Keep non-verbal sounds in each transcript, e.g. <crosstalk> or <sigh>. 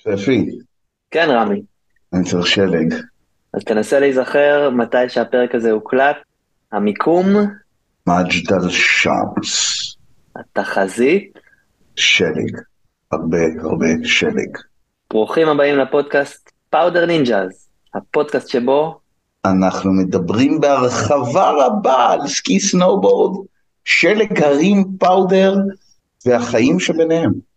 שפי, כן, רמי. אני צריך שלג. אז תנסה להיזכר מתי שהפרק הזה הוקלט, המיקום, מג'דל שמס, התחזית. שלג. הרבה הרבה שלג. ברוכים הבאים לפודקאסט Powder Ninjas, הפודקאסט שבו אנחנו מדברים בהרחבה רבה על סקי סנובורד, שלג הרים powder והחיים שביניהם.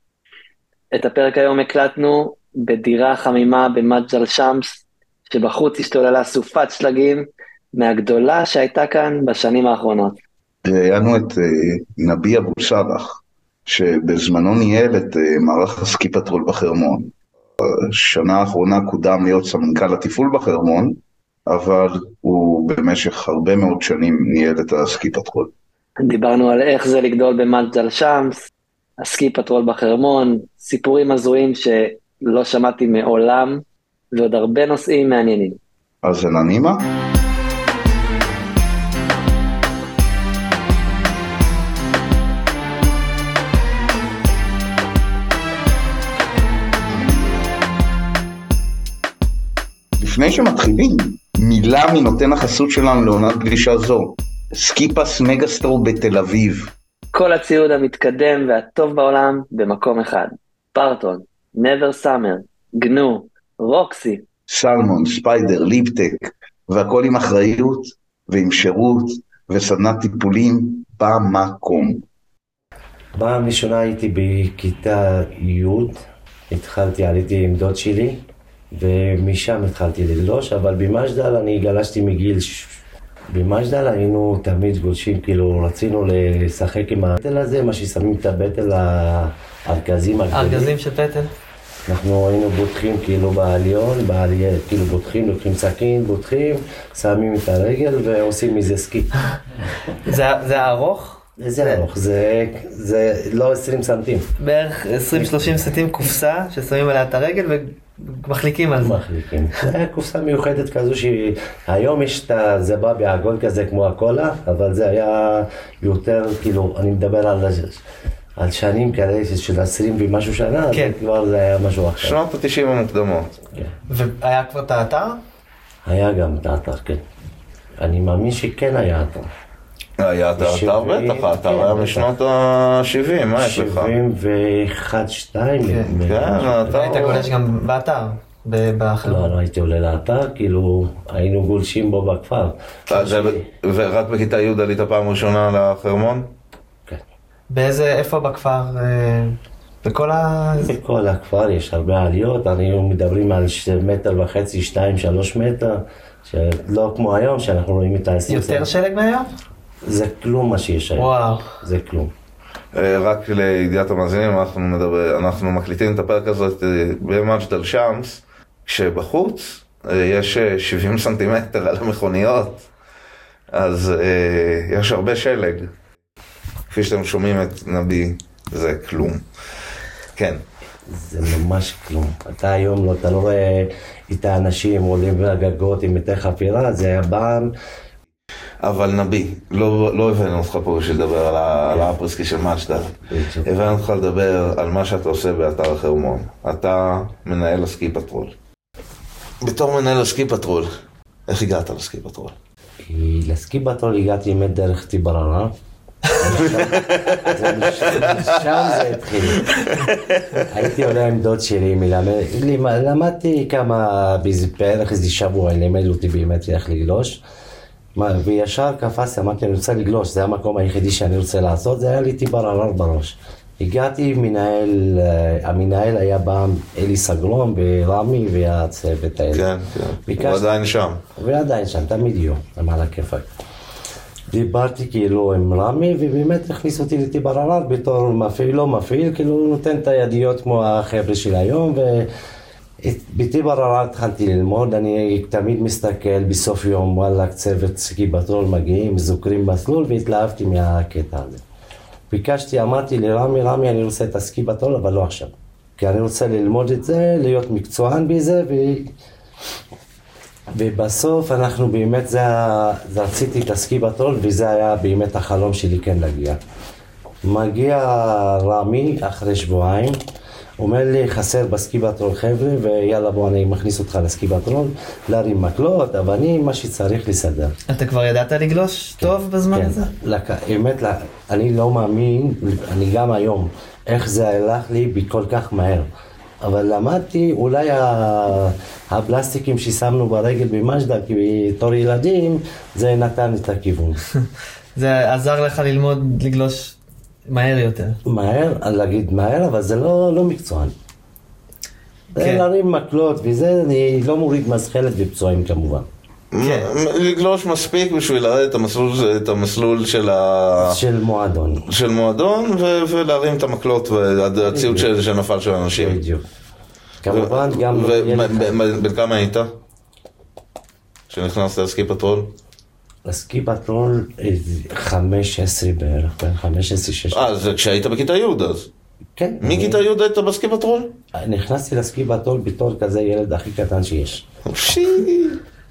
את הפרק היום הקלטנו בדירה חמימה במג'דל שמס, שבחוץ השתוללה סופת שלגים מהגדולות שהייתה כאן בשנים האחרונות. ראיינו את אה, נביה אבו סאלח, שבזמנו ניהל את אה, מערך ה ski patrol בחרמון. בשנה האחרונה קודם להיות סמנכ"ל התפעול בחרמון, אבל הוא במשך הרבה מאוד שנים ניהל את ה ski patrol. דיברנו על איך זה לגדול במג'ל שמס, הסקי פטרול בחרמון, סיפורים הזויים שלא שמעתי מעולם, ועוד הרבה נושאים מעניינים. אז אלנימה? לפני שמתחילים, מילה מנותן החסות שלנו לעונת גלישה זו, סקיפאס מגהסטור בתל אביב. כל הציוד המתקדם והטוב בעולם במקום אחד. Burton, Never Summer, Gnu, Roxy, Salomon, Spyder, Lib Tech, והכל עם אחריות ועם שירות וסדנת טיפולים במקום. פעם ראשונה הייתי בכיתה י', התחלתי, עליתי עם דוד שלי, ומשם התחלתי לגלוש, אבל במג'דל אני גלשתי מגיל... במג'דל היינו תמיד גולשים, כאילו רצינו לשחק עם הבטל הזה, מה ששמים את הבטל הארגזים הגדולים. ארגזים של פטל? אנחנו היינו בוטחים כאילו בעליון, בעלייה, כאילו בוטחים, לוקחים סכין, בוטחים, שמים את הרגל ועושים מזה סקי. <laughs> זה ארוך? זה ארוך, זה, זה לא 20 סנטים. בערך 20-30 סנטים קופסה ששמים עליה את הרגל ומחליקים על זה. מחליקים. זה היה קופסה מיוחדת כזו שהיום יש את ה... זה בא בעגול כזה כמו הקולה, אבל זה היה יותר, כאילו, אני מדבר על, על שנים כאלה של 20 ומשהו שנה, כן. אז כבר זה היה משהו אחר. שנות ה-90 המוקדמות. והיה כבר את האתר? היה גם את האתר, כן. אני מאמין שכן היה אתר. היה את האתר בטח, האתר כן, היה בטח. משנות ה-70, מה יש לך? 71, 2. כן. האתר... היית גולש גם באתר? לא? לא הייתי עולה לאתר, כאילו היינו גולשים בו בכפר. אה, ורק בכיתה י' עלית פעם ראשונה לחרמון? כן. באיזה, איפה בכפר? אה, בכל ה... בכל הכפר יש הרבה עליות, אנחנו מדברים על מטר וחצי, שתיים, שלוש מטר, שלא כמו היום שאנחנו רואים את ה-20 יותר שלג מהיום? זה כלום מה שיש היום, וואו. זה כלום. אה, רק לידיעת המאזינים, אנחנו, מדבר, אנחנו מקליטים את הפרק הזה אה, במג'דל שמס, כשבחוץ אה, יש אה, 70 סנטימטר על המכוניות, אז יש הרבה שלג. כפי שאתם שומעים את נבי, זה כלום. כן. זה ממש כלום. אתה היום לא, אתה לא רואה את האנשים עולים לגגות עם אתי חפירה, זה היה פעם, אבל נבי, לא, לא הבאנו אותך פה בשביל לדבר על, על האפרה-סקי של. בדיוק. הבאנו אותך לדבר על מה שאתה עושה באתר החרמון. אתה מנהל ה ski patrol. בתור מנהל ה ski patrol, איך הגעת ל ski patrol? ל ski patrol הגעתי באמת דרך טיבררה. משם <laughs> זה התחיל. הייתי עולה עם דוד שלי, מלמד, למדתי כמה, בערך איזה שבוע, לימד אותי באמת איך לגלוש. מה, וישר קפצתי, אמרתי, אני רוצה לגלוש, זה המקום היחידי שאני רוצה לעשות, זה היה לי טיברר בראש. הגעתי, מנהל, אה, המנהל היה פעם אלי סגלון ברמי והצוות האלה. כן, כן. ביקשתי- הוא עדיין שם. ועדיין שם, תמיד יהיו, הם על הכיפאק. דיברתי כאילו עם רמי, ובאמת הכניס אותי לטיבר הרר בתור מפעיל, לא מפעיל, כאילו הוא נותן את הידיות כמו החבר'ה של היום, ובטיבר הרר התחלתי ללמוד, אני תמיד מסתכל בסוף יום, וואלה, צוות סקי בטרול מגיעים, זוכרים מסלול, והתלהבתי מהקטע הזה. ביקשתי, אמרתי לרמי, רמי, אני רוצה את הסקי בטרול, אבל לא עכשיו. כי אני רוצה ללמוד את זה, להיות מקצוען בזה, ו... ובסוף אנחנו באמת, זה, זה רציתי את ה ski patrol וזה היה באמת החלום שלי כן להגיע. מגיע רמי אחרי שבועיים, אומר לי, חסר ב ski patrol חבר'ה, ויאללה בוא אני מכניס אותך ל ski patrol, להרים מקלות, אבנים, מה שצריך לסדר. אתה כבר ידעת לגלוש טוב בזמן כן, הזה? לק... האמת, לה- אני לא מאמין, אני גם היום, איך זה הלך לי בכל כך מהר. אבל למדתי, אולי ה... הפלסטיקים ששמנו ברגל במג'דל, כי בתור ילדים, זה נתן את הכיוון. <laughs> זה עזר לך ללמוד לגלוש מהר יותר. מהר, להגיד מהר, אבל זה לא, לא מקצוען. זה כן. להרים מקלות וזה, אני לא מוריד מזחלת ופצועים כמובן. כן. לגלוש מספיק בשביל לרדת את המסלול, את המסלול של, ה... של מועדון. של מועדון ו... ולהרים את המקלות והציוד של... שנפל של אנשים. בדיוק. כמובן גם... ובן כמה היית? כשנכנסת ל ski patrol? ל ski patrol איזה 15 בערך, בין 15-16. אה, זה כשהיית בכיתה י' אז. כן. מכיתה י' היית ב ski patrol? אני נכנסתי ל ski patrol בתור כזה ילד הכי קטן שיש. שי.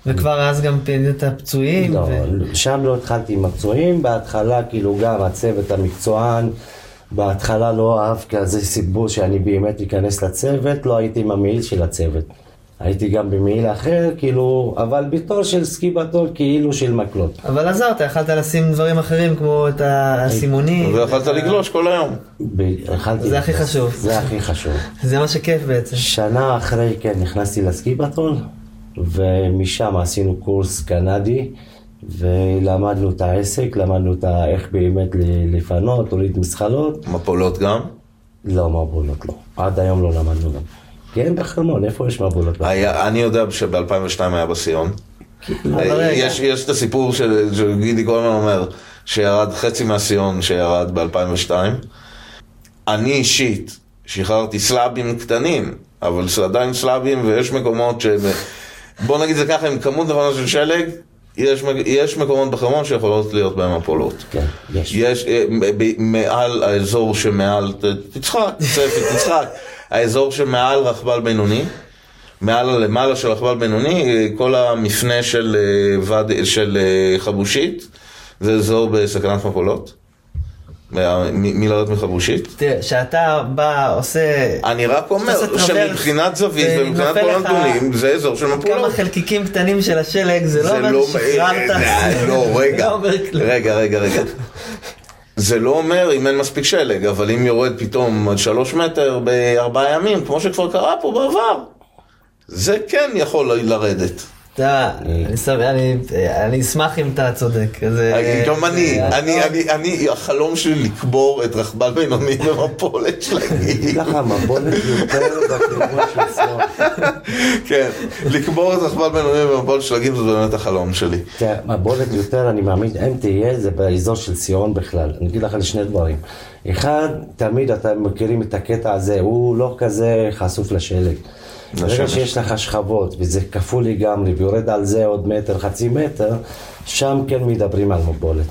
וכבר אז גם פינית פצועים. לא, ו- שם לא התחלתי עם הפצועים, בהתחלה כאילו גם הצוות המקצוען, בהתחלה לא אהב כזה סיפור שאני באמת אכנס לצוות, לא הייתי עם המעיל של הצוות. הייתי גם במעיל אחר, כאילו, אבל בתור של ski patrol כאילו של מקלות. אבל עזרת, יכלת לשים דברים אחרים כמו את הסימונים. ויכולת לגלוש כל היום. ב- אכלתי- זה הכי חשוב. זה הכי חשוב. זה מה שכיף בעצם. שנה אחרי כן נכנסתי ל ski patrol, ומשם עשינו קורס קנדי, ולמדנו את העסק, למדנו את ה- איך באמת לפנות, להוריד מזחלות. מפולות גם? לא, מבולות לא. עד היום לא למדנו גם. כן, בחרמון, איפה יש מבולות? אני יודע שב-2002 היה בסיון. רגע. יש, את הסיפור של, של גידי קולמן אומר שירד חצי מהסיון שירד ב-2002. אני אישית שחררתי סלאבים קטנים, אבל זה עדיין סלאבים ויש מקומות ש... בוא נגיד זה ככה, עם כמות נכונה של שלג, יש, יש מקומות בחרמון שיכולות להיות בהם הפולות. כן, יש. יש אה, מעל האזור שמעל, תצחק, צפי, תצחק, האזור שמעל רכבל בינוני, מעל למעלה של רכבל בינוני, אה, כל המפנה של, אה, ועד, של אה, חבושית, זה אזור בסכנת מפולות. מלרדת מחבושית. תראה, שאתה בא, עושה אני רק אומר שמבחינת זווית ומבחינת כל הנתונים זה אזור של כמה מפולות. חלקיקים קטנים של השלג, זה לא זה אומר לא, ששחררת. אה, לא, <laughs> לא. רגע, רגע, רגע. זה לא אומר אם אין מספיק שלג, אבל אם יורד פתאום עד שלוש מטר בארבעה ימים, כמו שכבר קרה פה בעבר, זה כן יכול לרדת. אני שמח- אני- אני אשמח אם אתה צודק. זה- גם אני, אה, אני, אני, אני, החלום שלי לקבור את רכבל בינוני במפולת של <laughs> הגיל. ככה מבולת יותר בכיוון של שמאל. כן, לקבור את רכבל בינוני במפולת של הגיל זה באמת החלום שלי. תראה, מבולת יותר, אני מאמין, אם תהיה, זה באזור של ציון בכלל. אני אגיד לך על שני דברים. אחד, תמיד אתם מכירים את הקטע הזה, הוא לא כזה חשוף לשלג. ברגע. שיש לך שכבות, וזה כפול לגמרי, ויורד על זה עוד מטר, חצי מטר, שם כן מדברים על מבולת.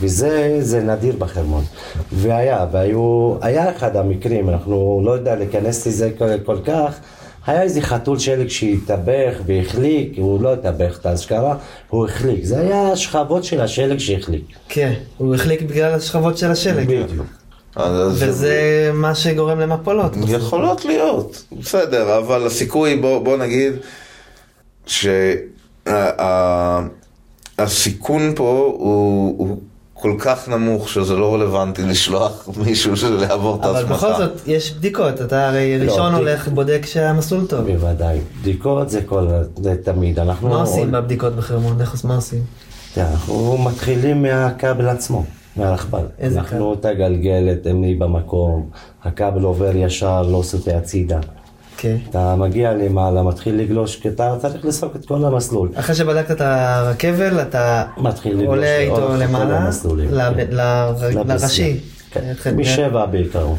וזה זה נדיר בחרמון. והיה, והיו, היה אחד המקרים, אנחנו לא יודע להיכנס לזה כל, כל כך, היה איזה חתול שלג שהתאבך והחליק, הוא לא התאבך את האשכרה, הוא החליק. זה היה השכבות של השלג שהחליק. כן, הוא החליק בגלל השכבות של השלג. בדיוק. אז- וזה מה שגורם למפולות. יכולות להיות, בסדר, אבל הסיכוי, בוא, בוא נגיד, שהסיכון פה הוא, הוא כל כך נמוך שזה לא רלוונטי לשלוח מישהו לעבור את אבל ההסמכה. בכל זאת, יש בדיקות, אתה הרי לא, ראשון בדיק- הולך, בודק שהמסלול טוב. בוודאי. בדיקות זה כל, זה תמיד. אנחנו... מה עושים בבדיקות בחרמון? איך מה עושים? אנחנו מתחילים מהכבל עצמו, מהרכבל. איזה אנחנו את הגלגלת, הם לי במקום, הכבל עובר ישר, לא סוטה הצידה. כן. אתה מגיע למעלה, מתחיל לגלוש, כי אתה צריך לסרוק את כל המסלול. אחרי שבדקת את הרכבל, אתה עולה איתו למעלה, כן. לראשי. כן, כן, משבע בעיקרון.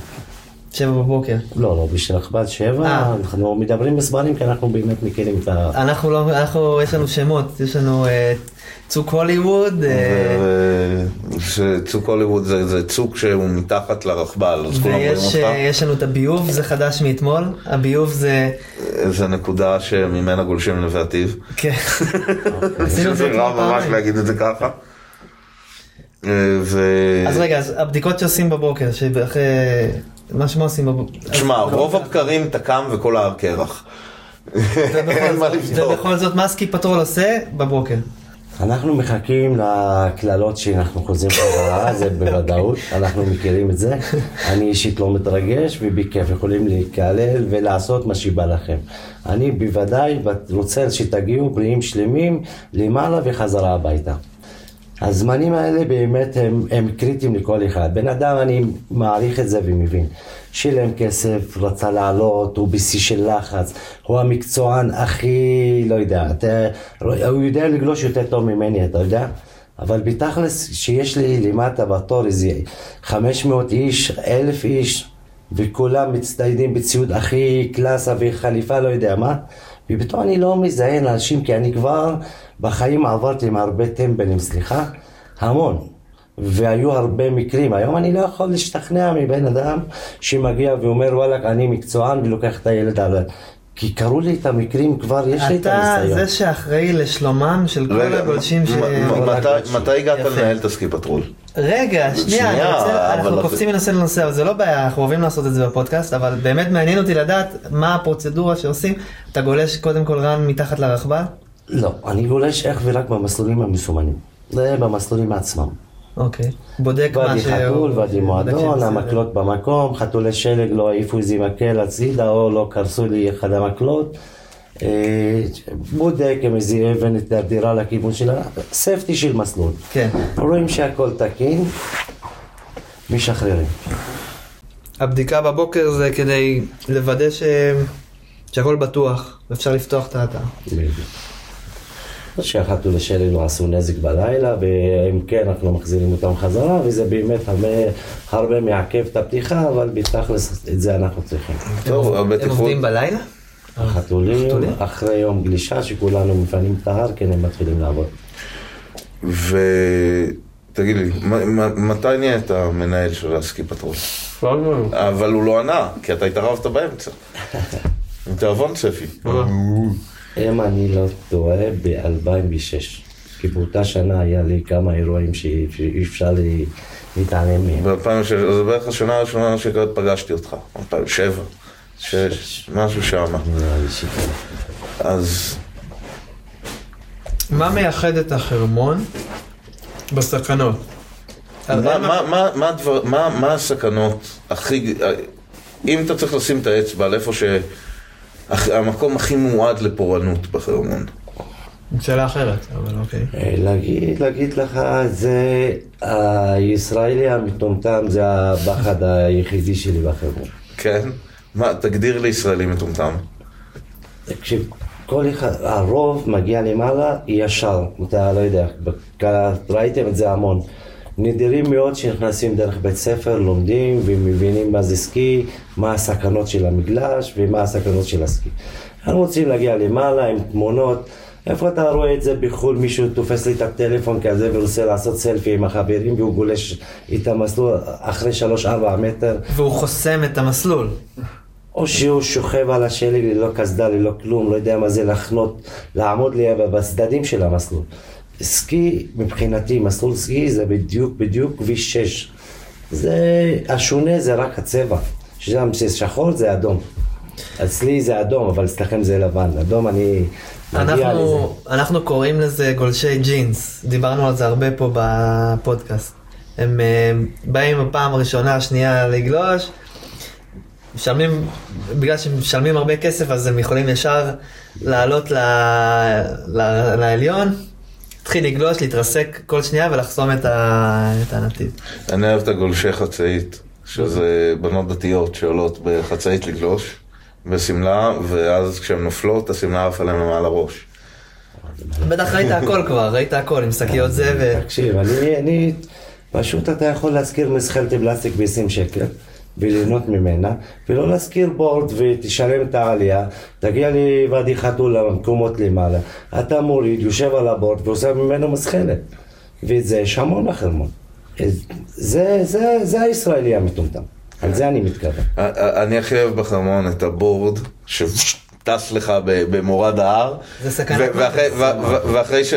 שבע בבוקר. לא, לא, בשביל רכבל שבע, אה. אנחנו מדברים מספרים כי אנחנו באמת מכירים את ה... אנחנו לא, אנחנו, יש לנו שמות, יש לנו אה, צוק הוליווד, אה, שצוק הוליווד זה, זה צוק שהוא מתחת לרכבל, אז כולם רואים ויש אותך. אה, יש לנו את הביוב, זה חדש מאתמול, הביוב זה, זה נקודה שממנה גולשים לנווה עתיב. כן, עשינו את זה זה רע ממש. להגיד את זה ככה. אה, ו... אז רגע, אז הבדיקות שעושים בבוקר, שאחרי מה שמה עושים בבוקר. תשמע, רוב הבקרים אתה קם וכל ההר קרח. אין מה לבדוק. ובכל זאת, מה סקי פטרול עושה בבוקר? אנחנו מחכים לקללות שאנחנו חוזרים חזרה, זה בוודאות, אנחנו מכירים את זה. אני אישית לא מתרגש, ובכיף יכולים לקלל ולעשות מה שבא לכם. אני בוודאי רוצה שתגיעו בריאים שלמים למעלה וחזרה הביתה. הזמנים האלה באמת הם, הם קריטיים לכל אחד. בן אדם, אני מעריך את זה ומבין. שילם כסף, רצה לעלות, הוא בשיא של לחץ, הוא המקצוען הכי, לא יודע, אתה, הוא יודע לגלוש יותר טוב ממני, אתה יודע? אבל בתכלס, שיש לי למטה בתור איזה 500 איש, 1,000 איש, וכולם מצטיידים בציוד הכי קלאסה וחליפה, לא יודע מה, ופתאום אני לא מזיין אנשים, כי אני כבר בחיים עברתי עם הרבה טמבלים, סליחה, המון. והיו הרבה מקרים. היום אני לא יכול להשתכנע מבן אדם שמגיע ואומר וואלכ, אני מקצוען ולוקח את הילד על... כי קראו לי את המקרים כבר, יש לי את אתה הניסיון. זה שאחראי לשלומם של כל הגולשים ש... מתי- הגעת. לנהל את ה ski patrol? רגע, שנייה, אני שנייה, רוצה, אנחנו זה- קופצים מנושא לנושא, אבל זה לא בעיה, אנחנו אוהבים לעשות את זה בפודקאסט, אבל באמת מעניין אותי לדעת מה הפרוצדורה שעושים. אתה גולש קודם כל run מתחת לרכבל? לא, אני גולש אך ורק במסלולים המסומנים. זה במסלולים עצמם. אוקיי. בודק, מוודא שהוא... חתול, מוודא בודק מועדון. המקלות במקום, חתולי שלג לא העיפו איזה מקל הצידה או לא קרסו לי אחד המקלות. אה, בודק עם איזה אבן התדרדרה לכיוון שלה, ספטי של מסלול. כן. רואים שהכל תקין, משחררים. הבדיקה בבוקר זה כדי לוודא ש... שהכל בטוח, ואפשר לפתוח את האתר. שהחתולי שלג לא עשו נזק בלילה, ואם כן אנחנו מחזירים אותם חזרה, וזה באמת הרבה, מעכב את הפתיחה, אבל בתכלס את זה אנחנו צריכים. טוב, הם הבטיחות... עובדים בלילה? החתולים, חתולים? אחרי יום גלישה שכולנו מפנים את ההר, כן הם מתחילים לעבוד. ותגיד לי, מתי נהיית המנהל של הסקי פטרול? אבל הוא לא ענה, כי אתה התערבת באמצע. <laughs> עם תיאבון צפי. אם אני לא טועה, ב-2006. כי באותה שנה היה לי כמה אירועים שאי שאי אפשר לי להתעלם מהם. ב-2006, זה בערך השנה הראשונה שפגשתי אותך. 2007, 6, משהו שם. אז מה מייחד את החרמון בסכנות? מה- מה- מה- מה הדבר- מה מה הסכנות הכי... אם אתה צריך לשים את האצבע על איפה ש... הכ- המקום הכי מועד לפורענות בחרמון. שאלה אחרת, אבל אוקיי. אה, להגיד, להגיד לך, זה הישראלי המטומטם, זה הפחד היחידי שלי בחברה. כן? מה, תגדיר לי ישראלי מטומטם. תקשיב, כל אחד, הרוב מגיע למעלה ישר, אתה לא יודע, ראיתם את זה המון. נדירים מאוד שנכנסים דרך בית ספר, לומדים ומבינים מה זה סקי, מה הסכנות של המגלש ומה הסכנות של הסקי. אנחנו רוצים להגיע למעלה עם תמונות. איפה אתה רואה את זה בחו"ל, מישהו תופס לי את הטלפון כזה ורוצה לעשות סלפי עם החברים והוא גולש איתם מסלול אחרי 3-4 מטר, והוא חוסם את המסלול. או שהוא שוכב על השלג ללא קסדה, ללא כלום, לא יודע מה זה לחנות, לעמוד לי בצדדים של המסלול. סקי, מבחינתי, מסלול סקי זה בדיוק, בדיוק כביש 6. זה, השונה זה רק הצבע. שם זה שחור זה אדום. אצלי זה אדום, אבל אצלכם זה לבן. אדום אני מגיע לזה. אנחנו, אנחנו קוראים לזה גולשי ג'ינס, דיברנו על זה הרבה פה בפודקאסט. הם אה, באים בפעם הראשונה, השנייה לגלוש, משלמים, בגלל שהם משלמים הרבה כסף אז הם יכולים ישר לעלות ל, ל, לעליון, להתחיל לגלוש, להתרסק כל שנייה ולחסום את, ה, את הנתיב. אני אוהב את הגולשי חצאית, שזה בנות דתיות שעולות בחצאית לגלוש, בשמלה, ואז כשהן נופלות, השמלה עפה להן מעל הראש. בטח ראית הכל כבר, ראית הכל עם שקיות זבל. תקשיב, אני, אני, פשוט אתה יכול להשכיר מסחלת פלסטיק ב-20 שקל וליהנות ממנה, ולא להשכיר בורד ותשלם את העלייה, תגיע לוואדי חתול למקומות למעלה, אתה מוריד, יושב על הבורד ועושה ממנו מסחלת. וזה יש המון בחרמון. זה, זה, זה הישראלי המטומטם, על זה אני מתכוון. אני הכי אוהב בחרמון את הבורד שטס לך במורד ההר, זה סכנת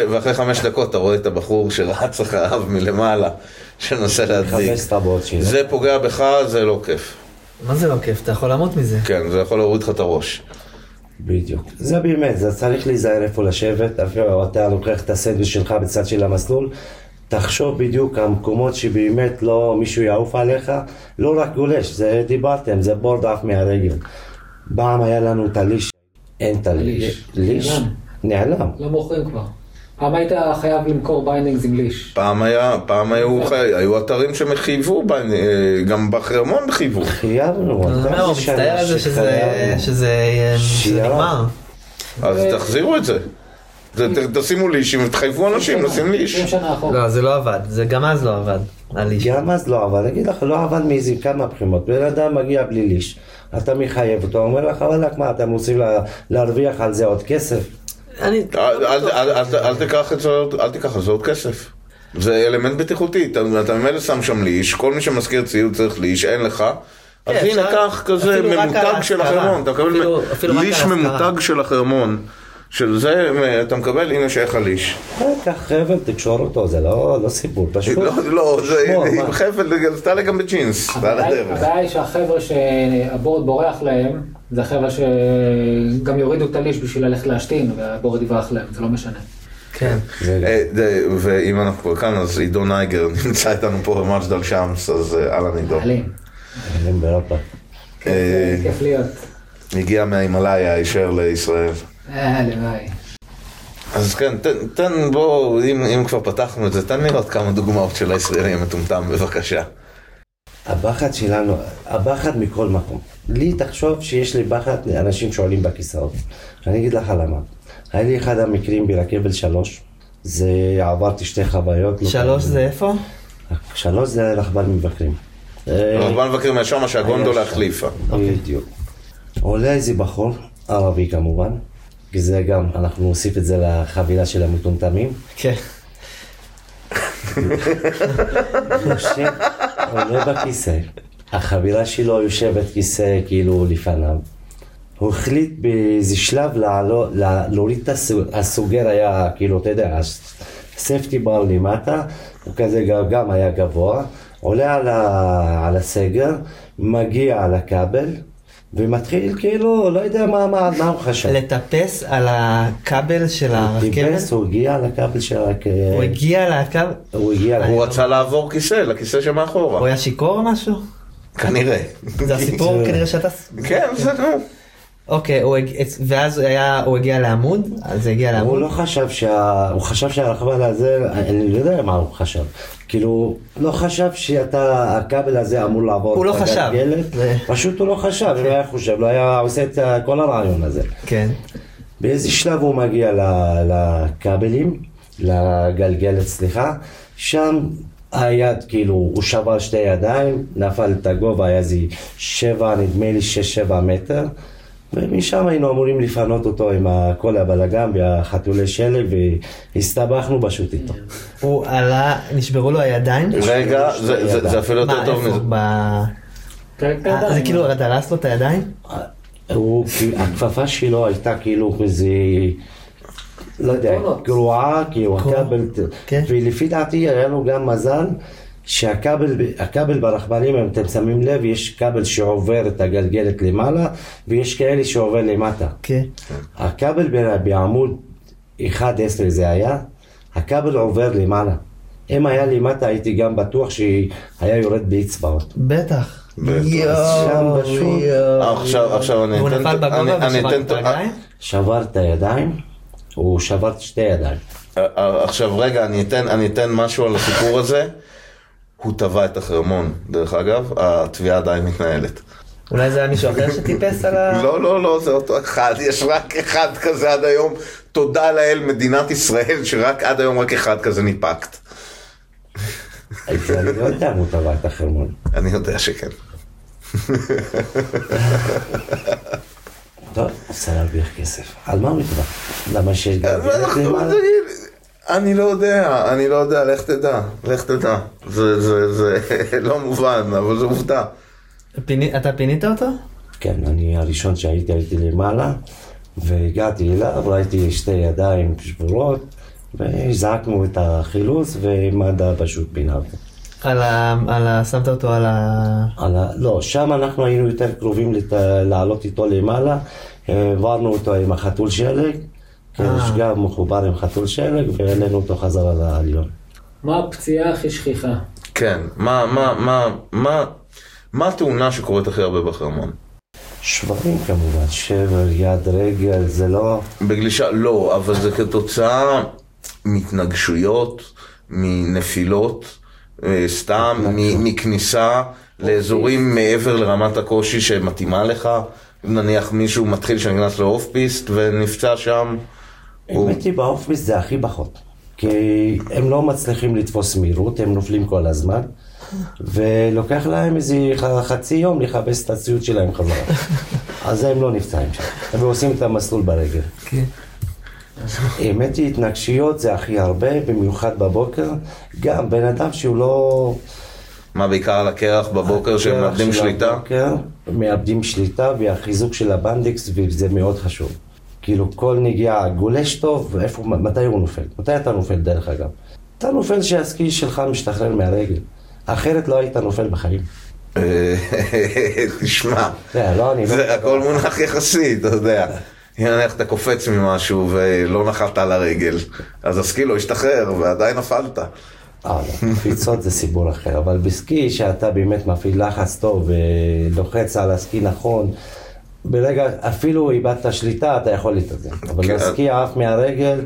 ואחרי חמש דקות אתה רואה את הבחור שרץ אחריו מלמעלה, שמנסה להדליק. זה פוגע בך, זה לא כיף. מה זה לא כיף? אתה יכול למות מזה. כן, זה יכול להוריד לך את הראש. בדיוק. זה באמת, זה צריך להיזהר איפה לשבת, אפילו אתה לוקח את הסנדוויץ' שלך בצד של המסלול, תחשוב בדיוק המקומות שבאמת לא מישהו יעוף עליך, לא רק גולש, זה דיברתם, זה board עף מהרגל. פעם היה לנו את ה leash, אין את ה leash. leash. leash? נעלם. נעלם. לא מוכרים כבר. פעם היית חייב למכור bindings עם leash. פעם היה, פעם היו, חי- היו אתרים שחייבו, אה, גם בחרמון חייבו. חייבנו. אני אומר, איזה שנה מצטער על זה שזה- אה. נגמר. אז תחזירו את זה. תשימו לישים ותחייבו אנשים לשים ליש. 20 שנה אחורה. לא, זה לא עבד. זה גם אז לא עבד. גם אז לא עבד, אני אגיד לך, לא עבד מאיזה כמה בחינות. בן אדם מגיע בלי ליש, אתה מחייב אותו, אומר לך, וואלכ, מה, אתם רוצים לה- להרוויח על זה עוד כסף? אני... אל- אל- תיקח את זה, עוד- אל תיקח על זה עוד כסף. זה אלמנט בטיחותי, אתה ממילא שם שם ליש, כל מי שמזכיר ציוד צריך ליש, אין לך. אז כן, הנה אפשר- קח כזה ממותג של. החרמון, אתה מקבל leash. ממותג של החרמון, של זה אתה מקבל, הנה שיש לך leash. קח חבל, תקשור אותו, זה לא לא סיפור, פשוט. לא, לא, זה שמור, עם מה? חבל, זה תעלה גם בג'ינס, על הבעיה הדרך. הבעיה היא שהחבר'ה שה board בורח להם, זה החבר'ה שגם יורידו את ה leash בשביל ללכת להשתין, וה board יברח להם, זה לא משנה. כן. זה- אה, ואם אנחנו כבר כאן, אז עידו נייגר <laughs> נמצא איתנו פה במג'דל שמס, אז אה, אהלן עידו. מעלים. אין באירופה. אה, כיף להיות. הגיע מההימאליה הישר לישראל. הלוואי. אז כן, תן, תן בוא, אם, אם כבר פתחנו את זה, תן לי עוד כמה דוגמאות של הישראלי המטומטם, בבקשה. הפחד שלנו, הפחד מכל מקום. לי תחשוב שיש לי פחד לאנשים שעולים בכיסאות. אני אגיד לך למה. היה לי אחד המקרים ברכבל שלוש, זה עברתי שתי חוויות. לא שלוש. זה איפה? שלוש זה רכבל מבקרים. בוא נבקר מהשם מה שהגונדולה. החליפה. בדיוק. עולה איזה בחור, ערבי כמובן, כי זה גם, אנחנו נוסיף את זה לחבילה של המטומטמים. כן. יושב, עולה בכיסא, החבילה שלו יושבת כיסא כאילו לפניו. הוא החליט באיזה שלב להוריד את הסוג- הסוגר היה כאילו, אתה יודע, הספטי בר למטה, הוא כזה גם- גם היה גבוה, עולה על, ה, על הסגר, מגיע על הכבל, ומתחיל כאילו, לא יודע מה, מה, מה הוא חשב. לטפס על הכבל של הרכבת? טיפס, הוא הגיע לכבל של הרכבת. הוא הגיע לכבל? הוא הגיע הוא רצה לעבור כיסא, לכיסא הוא שמאחורה. היה שיכור או משהו? כנראה. זה הסיפור <laughs> כנראה שאתה... כן, זה נו. אוקיי, הוא ואז הוא הגיע לעמוד? אז זה הגיע הוא לעמוד? לא חשב שה... הוא חשב שהרכבל הזה, אני לא יודע מה הוא חשב. כאילו, לא חשב שאתה, הכבל הזה אמור לעבור הוא לא חשב. זה- <laughs> פשוט הוא לא חשב, אם היה חושב, לא היה עושה את כל הרעיון הזה. כן. באיזה שלב הוא מגיע לכבלים, לגלגלת, סליחה, שם היד, כאילו, הוא שבר שתי ידיים, נפל את הגובה, היה איזה שבע, נדמה לי שש, שבע מטר, ומשם היינו אמורים לפנות אותו עם כל הבלגן והחתולי שלג, והסתבכנו פשוט איתו. הוא עלה, נשברו לו הידיים? רגע, זה- אפילו יותר מה, טוב איפה? מזה. ב... כן, כן, אה, זה עדיין. כאילו דרס לו את הידיים? הוא, הכפפה שלו הייתה כאילו איזה, לא יודע. גרועה, כאילו כן. ולפי דעתי היה לו גם מזל שהכבל, הכבל ברכבלים, אם אתם שמים לב, יש כבל שעובר את הגלגלת למעלה, ויש כאלה שעובר למטה. כן. הכבל ב- בעמוד 11 זה היה, הכבל עובר למעלה. אם היה למטה הייתי גם בטוח שהיה יורד באצבעות. בטח. יואו, יואו. עכשיו, אני אתן... שבר את הידיים, הוא שבר את שתי ידיים. אה, אה, עכשיו רגע, אני אתן משהו על הסיפור הזה. הוא טבע את החרמון, דרך אגב, התביעה עדיין מתנהלת. אולי זה היה מישהו אחר שטיפס על ה... <laughs> לא, לא, לא, זה אותו אחד, יש רק אחד כזה עד היום. תודה לאל, מדינת ישראל, שרק עד היום רק אחד כזה ניפקת. זה אני לא יודע אם הוא טבע את החרמון. אני יודע שכן. טוב, עושה להרוויח כסף. על מה הוא יטבע? למה שיש למעלה? אני לא יודע, אני לא יודע, לך תדע, לך תדע. זה, זה, זה <laughs> לא מובן, אבל זו עובדה. פיני- אתה פינית אותו? כן, אני הראשון שהייתי, הייתי למעלה, והגעתי אליו, ראיתי שתי ידיים שבורות, וזעקנו את החילוץ, ומד"א פשוט פינה אותו. על ה... על ה... שמת אותו על ה... על ה... לא, שם אנחנו היינו יותר קרובים לת... לעלות איתו למעלה, העברנו אותו עם החתול שלג, כן, אה. יש גם מחובר עם חתול שלג, והעלינו אותו חזרה לעליון. מה הפציעה הכי שכיחה? כן, מה, מה, מה, מה, מה התאונה שקורית הכי הרבה בחרמון? שברים כמובן, שבר, יד, רגל, זה לא... בגלישה, לא, אבל זה כתוצאה מהתנגשויות, מנפילות, אה, סתם, מ- מכניסה לאזורים מעבר לרמת הקושי שמתאימה לך. נניח מישהו מתחיל שנכנס לאוף פיסט ונפצע שם. הוא- האמת היא באופמיס זה הכי פחות. כי הם לא מצליחים לתפוס מהירות, הם נופלים כל הזמן, ולוקח להם איזה חצי יום לכבס את הציוד שלהם חזרה. <laughs> אז הם לא נפצעים שם, הם עושים את המסלול ברגל. כן. האמת היא, התנגשויות זה הכי הרבה, במיוחד בבוקר. גם בן אדם שהוא לא... מה, בעיקר על הקרח בבוקר שהם הקרח מאבדים של שליטה? הבוקר, מאבדים שליטה, והחיזוק של הבנדקס, וזה מאוד חשוב. כאילו כל נגיעה גולש טוב, איפה, מתי הוא נופל? מתי אתה נופל דרך אגב? אתה נופל שהסקי שלך משתחרר מהרגל. אחרת לא היית נופל בחיים. אה, <laughs> תשמע, זה, לא, לא... זה הכל מונח יחסי, אתה יודע. נניח אתה קופץ ממשהו ולא נחת על הרגל, אז הסקי לא השתחרר ועדיין נפלת. אה, לא, קפיצות זה סיפור אחר, אבל בסקי שאתה באמת מפעיל לחץ טוב ולוחץ על הסקי נכון, ברגע, אפילו איבדת שליטה, אתה יכול להתאזן. אבל כן. הסקי עף מהרגל,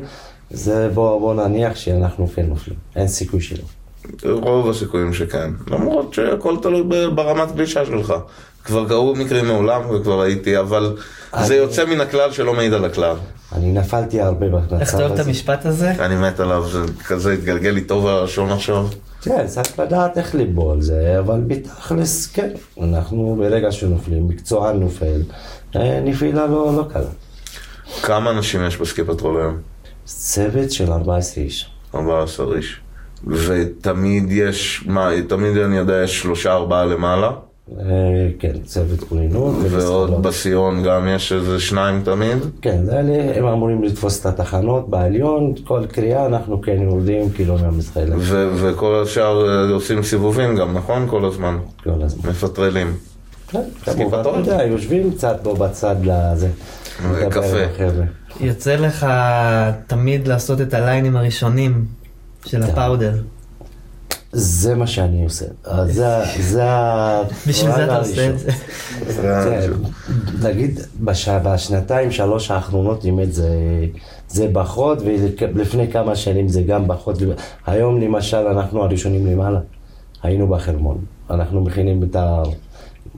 זה בוא, בוא נניח שאנחנו כן נופלים, אין סיכוי שלא. רוב הסיכויים שכן. למרות שהכל תלוי ברמת גלישה שלך. כבר קרו מקרים מעולם וכבר הייתי, אבל זה אני- יוצא מן הכלל שלא מעיד על הכלל. אני נפלתי הרבה במצב הזה. איך אתה אוהב את המשפט הזה? אני מת עליו, זה כזה התגלגל לי טוב על הלשון עכשיו. כן, צריך לדעת איך ליבול זה, אבל בתכלס, כן, אנחנו ברגע שנופלים, מקצוען נופל, אה, נפילה לא, לא קלה. כמה אנשים יש בסקי פטרול היום? צוות של 14 איש. 14 איש. ותמיד יש, מה, תמיד אני יודע, יש שלושה ארבעה למעלה, כן, צוות כוננות. ועוד בסיון גם יש איזה שניים תמיד. כן, אלה, הם אמורים לתפוס את התחנות בעליון, כל קריאה אנחנו כן יורדים כאילו מהמזחלת ו- וכל השאר אה, עושים סיבובים גם, נכון? כל הזמן. כל הזמן. מפטרלים. כן, כמובן, אתה. יודע, יושבים קצת פה בצד לזה. קפה. יוצא לך תמיד לעשות את הליינים הראשונים של כן. הפאודר. זה מה שאני עושה. אז זה, זה בשביל זה אתה עושה את זה. כן, נגיד בש... בשנתיים שלוש האחרונות באמת זה, זה פחות ולפני כמה שנים זה גם פחות. היום למשל אנחנו הראשונים למעלה, היינו בחרמון, אנחנו מכינים את ה...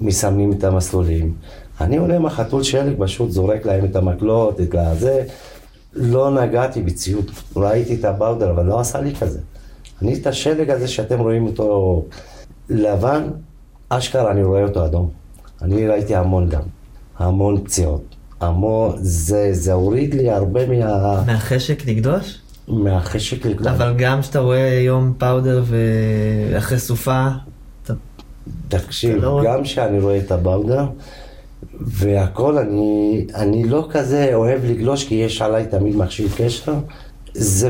מסמנים את המסלולים. אני עולה עם החתול שלג, פשוט זורק להם את המקלות, את הזה. לא נגעתי בציוד, ראיתי את הבאודר, אבל לא עשה לי כזה. אני את השלג הזה שאתם רואים אותו לבן, אשכרה אני רואה אותו אדום. אני ראיתי המון דם, המון פציעות, המון, זה, זה הוריד לי הרבה מה, מהחשק לגדוש? מהחשק לגדול. אבל גם כשאתה רואה יום פאודר ואחרי סופה, אתה... תקשיב, זה לא- גם כשאני רואה את הבאודר והכל, אני, אני לא כזה אוהב לגלוש כי יש עליי תמיד מכשיר קשר. זה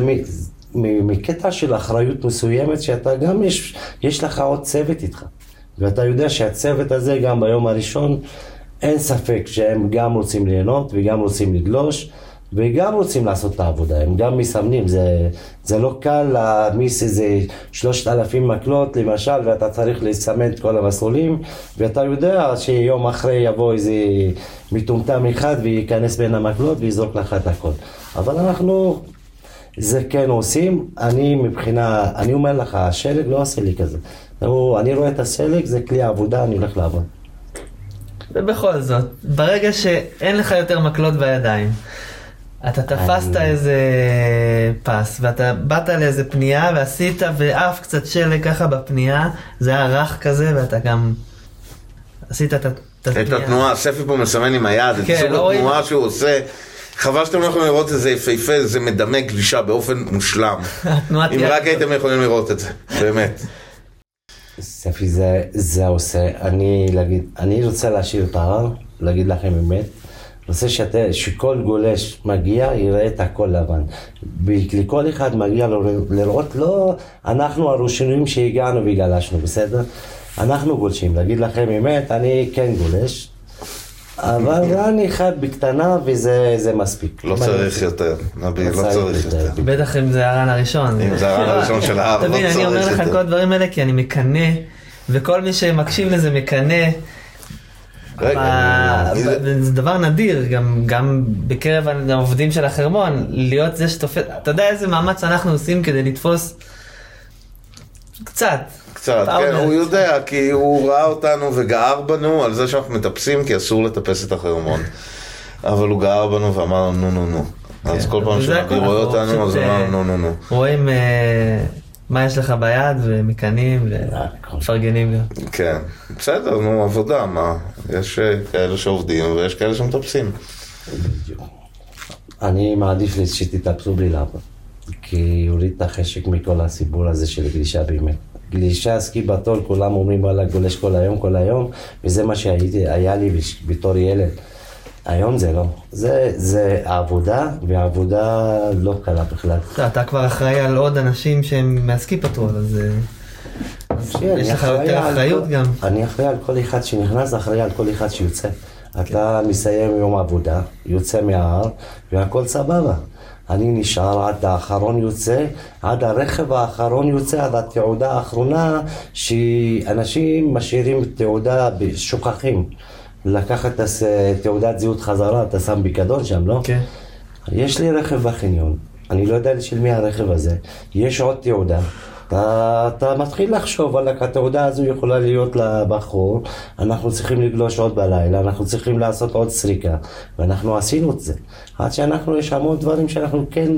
מקטע של אחריות מסוימת שאתה גם, יש, יש לך עוד צוות איתך. ואתה יודע שהצוות הזה גם ביום הראשון, אין ספק שהם גם רוצים ליהנות וגם רוצים לגלוש. וגם רוצים לעשות את העבודה, הם גם מסמנים, זה, זה לא קל להעמיס איזה שלושת אלפים מקלות למשל, ואתה צריך לסמן את כל המסלולים, ואתה יודע שיום אחרי יבוא איזה מטומטם אחד וייכנס בין המקלות ויזרוק לך את הכל. אבל אנחנו, זה כן עושים, אני מבחינה, אני אומר לך, השלג לא עושה לי כזה. הוא, אני רואה את השלג, זה כלי עבודה, אני הולך לעבוד. ובכל זאת, ברגע שאין לך יותר מקלות בידיים, אתה תפסת אני- איזה פס, ואתה באת לאיזה פנייה ועשית ואף קצת שלג ככה בפנייה, זה היה רך כזה, ואתה גם עשית את ה- את את הפנייה. התנועה, ספי פה מסמן עם היד, את כן, סוג לא רואים. התנועה שהוא עושה. חבל שאתם לא יכולים לראות איזה יפהפה, זה מדמה גלישה באופן מושלם. <laughs> אם. רק הייתם יכולים לראות את זה, באמת. ספי, זה, זה עושה, אני, להגיד, אני רוצה להשאיר את ההר, להגיד לכם אמת. רוצה שאת, שכל גולש מגיע, יראה את הכל לבן. לכל אחד מגיע לראות, לא אנחנו הראשונים שהגענו וגלשנו, בסדר? אנחנו גולשים, להגיד לכם אמת, אני כן גולש, אבל אני אחד בקטנה וזה זה מספיק. לא צריך יותר, נביא, לא צריך צריך יותר. יותר. בטח אם זה הרן הראשון. אם זה הרן הראשון של <laughs> ההר, לא תבין, אני צריך אומר לך את יותר. כל הדברים האלה כי אני מקנא, וכל מי שמקשיב לזה מקנא. זה- זה דבר נדיר, גם, גם בקרב העובדים של החרמון, להיות זה שתופס, אתה יודע איזה מאמץ אנחנו עושים כדי לתפוס קצת. קצת, כן. הוא יודע, כי הוא ראה אותנו וגער בנו על זה שאנחנו מטפסים, כי אסור לטפס את החרמון. אבל הוא גער בנו ואמר לנו נו נו נו. אז כל פעם הכל, רואה אותנו, אז אמרנו אה, נו נו נו. רואים אה, מה יש לך ביד ומקנאים ומפרגנים גם. כן, בסדר, נו, עבודה, מה? יש אה, כאלה שעובדים ויש כאלה שמטפסים. אני מעדיף שתתאפסו בלי לעבוד, כי יוריד את החשק מכל הסיפור הזה של גלישה באמת. גלישה סקי בטול, כולם אומרים וואלה גולש כל היום, כל היום, וזה מה שהיה לי בתור ילד. היום זה לא. זה, זה עבודה, ועבודה לא קלה בכלל. אתה- כבר אחראי על עוד אנשים שהם מהסקי פטרול, אז אה, שיהיה, יש לך יותר אחריות גם. אני אחראי על כל אחד שנכנס, אחראי על כל אחד שיוצא. אתה מסיים יום עבודה, יוצא מההר, והכל סבבה. אני נשאר עד האחרון יוצא, עד הרכב האחרון יוצא, עד התעודה האחרונה, שאנשים משאירים תעודה, שוכחים. לקחת תעודת זהות חזרה, אתה שם פיקדון שם, לא? כן. יש לי רכב בחניון, אני לא יודע של מי הרכב הזה, יש עוד תעודה. אתה, אתה מתחיל לחשוב, וואלכ, התעודה הזו יכולה להיות לבחור, אנחנו צריכים לגלוש עוד בלילה, אנחנו צריכים לעשות עוד סריקה, ואנחנו עשינו את זה. עד שאנחנו, יש המון דברים שאנחנו כן,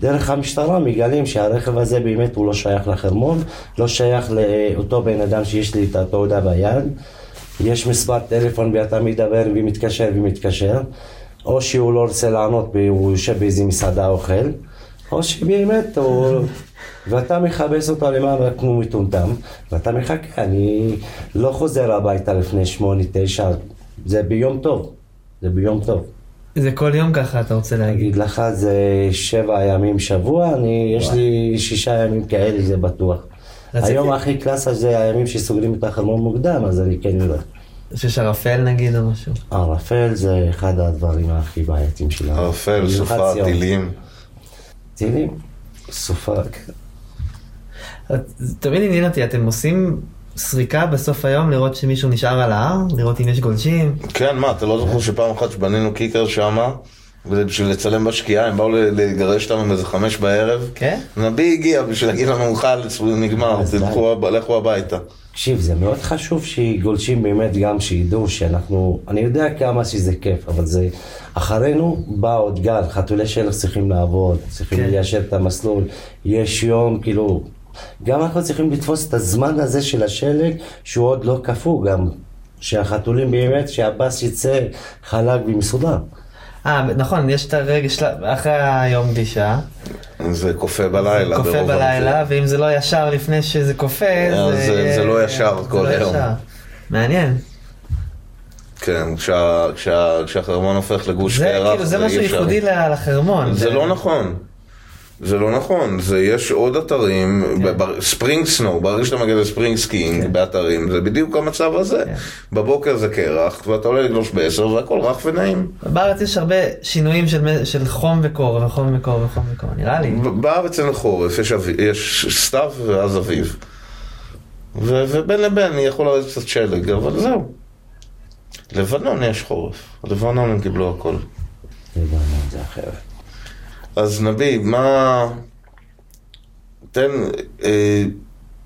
דרך המשטרה, מגלים שהרכב הזה באמת הוא לא שייך לחרמון, לא שייך לאותו בן אדם שיש לי את התעודה ביד. יש מספר טלפון ואתה מדבר ומתקשר ומתקשר, או שהוא לא רוצה לענות והוא יושב באיזה מסעדה אוכל, או שבאמת הוא... ואתה מכבס אותו למעלה כמו מטומטם, ואתה מחכה, אני לא חוזר הביתה לפני שמונה, תשע, זה ביום טוב, זה ביום טוב. זה כל יום ככה אתה רוצה להגיד. אגיד לך, זה שבע ימים שבוע, אני, יש לי שישה ימים כאלה, זה בטוח. היום הכי קלאסה זה הימים שסוגרים את החלמון מוקדם, אז אני כן יודע. שיש ערפל נגיד או משהו. ערפל זה אחד הדברים הכי בעייתיים שלנו. ערפל, ציון. טילים. טילים, סופה, כן. תמיד עניין אותי, אתם עושים סריקה בסוף היום לראות שמישהו נשאר על ההר? לראות אם יש גולשים? כן, מה, אתה לא זוכר שפעם אחת שבנינו קיקר שמה, בשביל לצלם בשקיעה, הם באו לגרש אותנו מאיזה חמש בערב. כן? נביא הגיע בשביל להגיד לנו חל, נגמר, לכו הביתה. תקשיב, זה מאוד חשוב שגולשים באמת גם שידעו שאנחנו, אני יודע כמה שזה כיף, אבל זה, אחרינו בא עוד גל, חתולי שלג צריכים לעבוד, צריכים כן. ליישר את המסלול, יש יום, כאילו, גם אנחנו צריכים לתפוס את הזמן הזה של השלג, שהוא עוד לא קפוא גם, שהחתולים באמת, שהבאס יצא חלק ומסודר. אה, נכון, יש את הרגע של... אחרי היום גלישה, זה קופא בלילה. קופא ברוב בלילה, המקרים. ואם זה לא ישר לפני שזה קופא, אז זה- זה לא ישר זה כל לא היום. ישר. מעניין. כן, כשה- כשה- כשהחרמון הופך לגוש זה קרח, כאילו, זה אי משהו אפשר. ייחודי ל- לחרמון. זה לא נכון. זה לא נכון, זה יש עוד אתרים, כן. spring snow, ברגע שאתה מגיע ל spring skiing באתרים, זה בדיוק המצב הזה. כן. בבוקר זה קרח, ואתה עולה לגלוש בעשר, והכל רך ונעים. בארץ יש הרבה שינויים של חום וקור, וחום וקור וחום וקור, נראה לי. בארץ אין חורף, יש, סתיו ואז אביב. ו- ובין לבין יכול לרדת קצת שלג, אבל זהו. לבנון יש חורף, לבנון הם קיבלו הכל. לבנון זה אחרת. אז נביא, מה... תן, אה,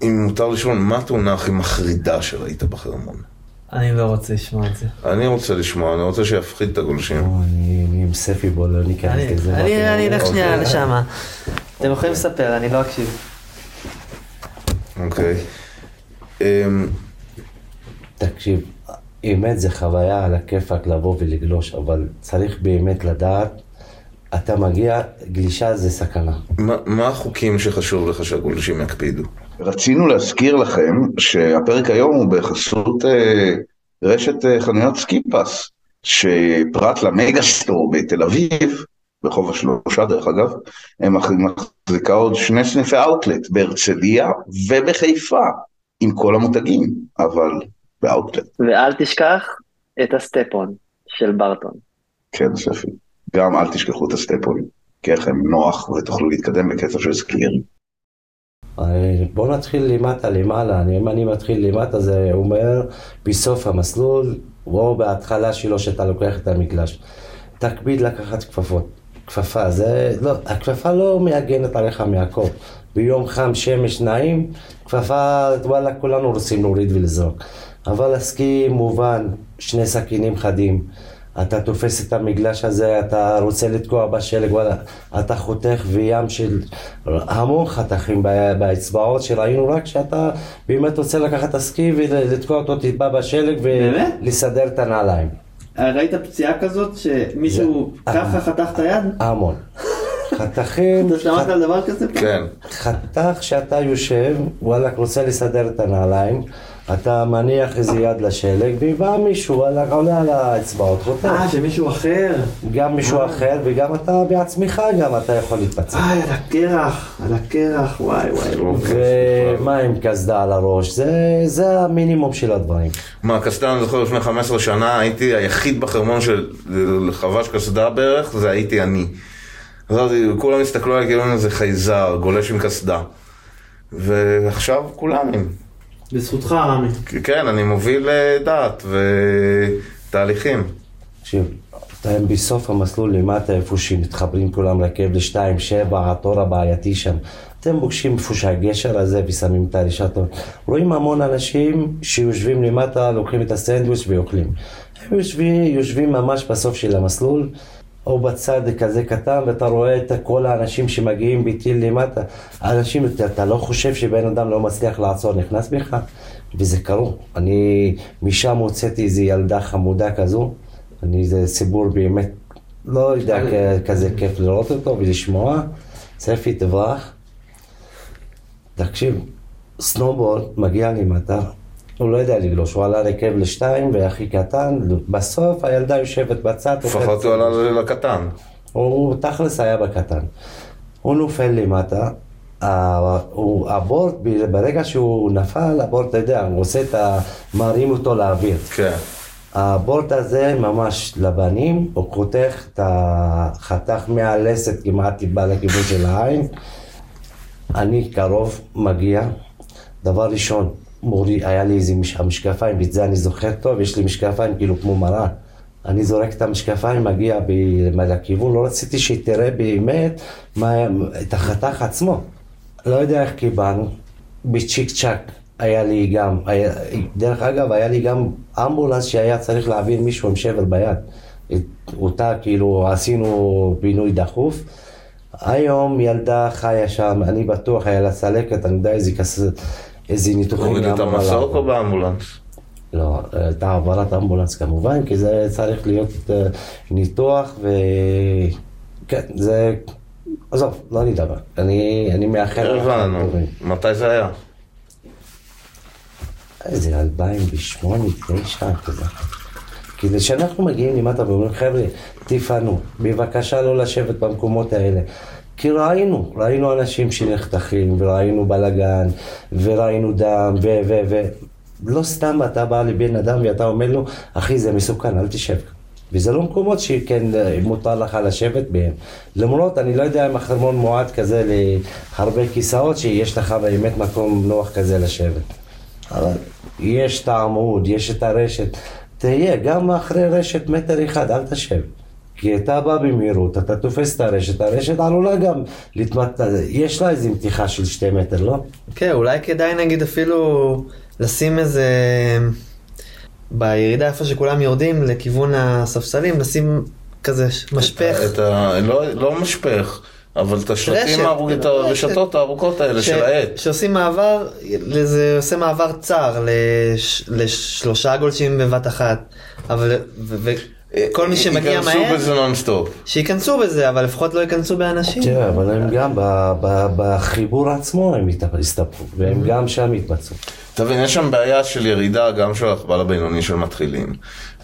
אם מותר לשאול, מה התאונה הכי מחרידה שראית בחרמון? אני לא רוצה לשמוע את זה. אני רוצה לשמוע, אני רוצה שיפחיד את הגולשים. אני אני עם ספי בוא לא ניכנס אני- לזה. אני אני אלך שנייה אוקיי. לשם. אתם יכולים לספר, אני לא אקשיב. אוקיי. אמ, תקשיב, אמת זה חוויה על הכיפאק לבוא ולגלוש, אבל צריך באמת לדעת, אתה מגיע, גלישה זה סכנה. מה- מה החוקים שחשוב לך שהגולשים יקפידו? רצינו להזכיר לכם שהפרק היום הוא בחסות אה, רשת אה, חנויות סקיפס, שפרט ל megastore בתל אביב, ברחוב השלושה דרך אגב, הם מחזיקה עוד שני סניפי אאוטלט בהרצליה ובחיפה, עם כל המותגים, אבל באאוטלט. ואל תשכח את ה Step On של ברטון. כן, ספי. גם אל תשכחו את הסטפונים, כי איך הם נוח ותוכלו להתקדם בקצב של סקלירים. אה, בוא נתחיל למטה למעלה, אם אני מתחיל למטה זה אומר בסוף המסלול או בהתחלה שלו שאתה לוקח את המגלש. תקפיד לקחת כפפות, כפפה, זה לא, הכפפה לא מעגנת עליך מהכל. ביום חם, שמש, נעים, כפפה, וואלה, כולנו רוצים להוריד ולזרוק. אבל הסקי מובן, שני סכינים חדים. אתה תופס את המגלש הזה, אתה רוצה לתקוע בשלג, וואלה, אתה חותך וים של המון חתכים באצבעות שראינו רק שאתה באמת רוצה לקחת את הסקי ולתקוע אותו טיפה בשלג ולסדר את הנעליים. ראית פציעה כזאת שמישהו ככה חתך את היד? המון. <laughs> חתכים... אתה שמעת על דבר כזה? כן. חתך שאתה יושב, וואלה, רוצה לסדר את הנעליים. אתה מניח איזה יד לשלג, ובא מישהו עולה על האצבעות, חותך. אה, שמישהו אחר? גם מישהו אחר, וגם אתה בעצמך גם אתה יכול להתפצל. אה, על הקרח, על הקרח, וואי וואי. ומה עם קסדה על הראש, זה, זה המינימום של הדברים. מה, קסדה, אני זוכר לפני 15 שנה, הייתי היחיד בחרמון של חבש קסדה בערך, זה הייתי אני. כולם הסתכלו עליי כאילו איזה חייזר, גולש עם קסדה. ועכשיו כולם עם. בזכותך, רמי. כן, אני מוביל אה, דעת ותהליכים. תקשיב, אתם בסוף המסלול למטה, איפה שמתחברים כולם רכב לשתיים, שבע, התור הבעייתי שם. אתם פוגשים איפה שהגשר הזה ושמים את הרשתות. רואים המון אנשים שיושבים למטה, לוקחים את הסנדוויץ' ואוכלים. הם יושבים, יושבים ממש בסוף של המסלול. או בצד כזה קטן, ואתה רואה את כל האנשים שמגיעים בטיל למטה. אנשים, אתה, אתה לא חושב שבן אדם לא מצליח לעצור, נכנס בך, וזה קרו. אני משם הוצאתי איזו ילדה חמודה כזו, אני, זה סיפור באמת, לא יודע, כזה כיף לראות אותו ולשמוע. צפי תברח. תקשיב, סנובורד מגיע למטה, הוא לא יודע לגלוש, הוא עלה רכב לשתיים והכי קטן, בסוף הילדה יושבת בצד. לפחות הוא עלה לקטן. הוא תכלס היה בקטן. הוא נופל למטה, הבורט, ברגע שהוא נפל, הבורט, אתה יודע, הוא עושה את ה... מרים אותו לאוויר. כן. הבורט הזה ממש לבנים, הוא חותך את החתך מהלסת כמעט טיפה לכיוון של העין. אני קרוב, מגיע, דבר ראשון, מורי, היה לי איזה מש... המשקפיים, ואת זה אני זוכר טוב, יש לי משקפיים כאילו כמו מראה. אני זורק את המשקפיים, מגיע. לכיוון, לא רציתי שהיא תראה באמת מה... את החתך עצמו. לא יודע איך קיבלנו, בצ'יק צ'אק היה לי גם, היה... דרך אגב, היה לי גם אמבולנס שהיה צריך להעביר מישהו עם שבר ביד. אותה כאילו עשינו פינוי דחוף. היום ילדה חיה שם, אני בטוח היה לה צלקת, אני יודע איזה כסף. איזה ניתוחים הוריד את המסוק או באמבולנס? לא, הייתה העברת אמבולנס כמובן, כי זה צריך להיות אה, ניתוח ו... כן, זה... עזוב, לא נדבר. אני, אני מאחר. הבנו. מתי זה היה? איזה 2008, 2009, כזה. כי כשאנחנו מגיעים למטה ואומרים, חבר'ה, תפנו, בבקשה לא לשבת במקומות האלה. כי ראינו, ראינו אנשים שנחתכים, וראינו בלאגן, וראינו דם, ו... ו... ו... לא סתם אתה בא לבן אדם ואתה אומר לו, אחי זה מסוכן, אל תשב. וזה לא מקומות שכן מותר לך לשבת בהם. למרות, אני לא יודע אם החרמון מועד כזה להרבה כיסאות, שיש לך באמת מקום נוח כזה לשבת. אבל יש את העמוד, יש את הרשת, תהיה גם אחרי רשת מטר אחד, אל תשב. כי אתה בא במהירות, אתה תופס את הרשת, הרשת עלולה גם להתמת... יש לה איזה מתיחה של שתי מטר, לא? כן, אולי כדאי נגיד אפילו לשים איזה... בירידה איפה שכולם יורדים לכיוון הספסלים, לשים כזה משפך. את ה... לא, לא משפך. אבל את השלטים, את הרשתות הארוכות האלה של העט. שעושים מעבר, זה עושה מעבר צר לשלושה גולשים בבת אחת. אבל, כל מי שמגיע מהר, ייכנסו בזה נונסטופ. שייכנסו בזה, אבל לפחות לא ייכנסו באנשים. תראה, אבל הם גם בחיבור עצמו הם יסתפרו, והם גם שם יתבצעו. אתה מבין, יש שם בעיה של ירידה גם של הרכבל הבינוני של מתחילים,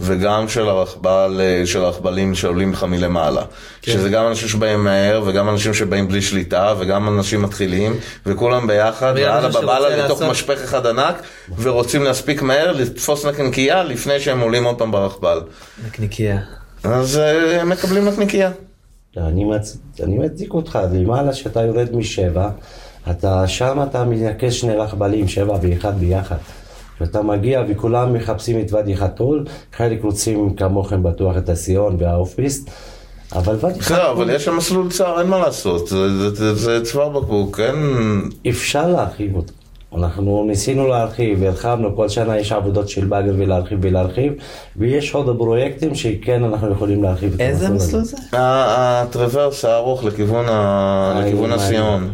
וגם של הרכבל, אה, של הרכבלים שעולים לך מלמעלה. כן. שזה גם אנשים שבאים מהר, וגם אנשים שבאים בלי שליטה, וגם אנשים מתחילים, וכולם ביחד, ואללה בבאללה לתוך לעשות- משפך אחד ענק, ורוצים להספיק מהר לתפוס נקניקיה לפני שהם עולים עוד פעם ברכבל. נקניקייה. אז אה, הם מקבלים נקניקייה. אני, מצ... אני מצדיק אותך, למעלה שאתה יורד משבע, אתה שם אתה מנקש שני רכבלים, שבע ואחד ביחד. ואתה מגיע וכולם מחפשים את ואדי חתול, חלק רוצים כמוכם בטוח את הסיון והאופיסט, אבל ואדי בסדר, אבל יש שם מסלול צר, אין מה לעשות, זה- זה- זה- זה צוואר בקבוק, אין... אפשר להרחיב אותו. אנחנו ניסינו להרחיב, הרחבנו, כל שנה יש עבודות של באגר ולהרחיב ולהרחיב, ויש עוד פרויקטים שכן אנחנו יכולים להרחיב את איזה המסלול מסלול הזה. זה? ה- הטרוורס הארוך לכיוון הסיון.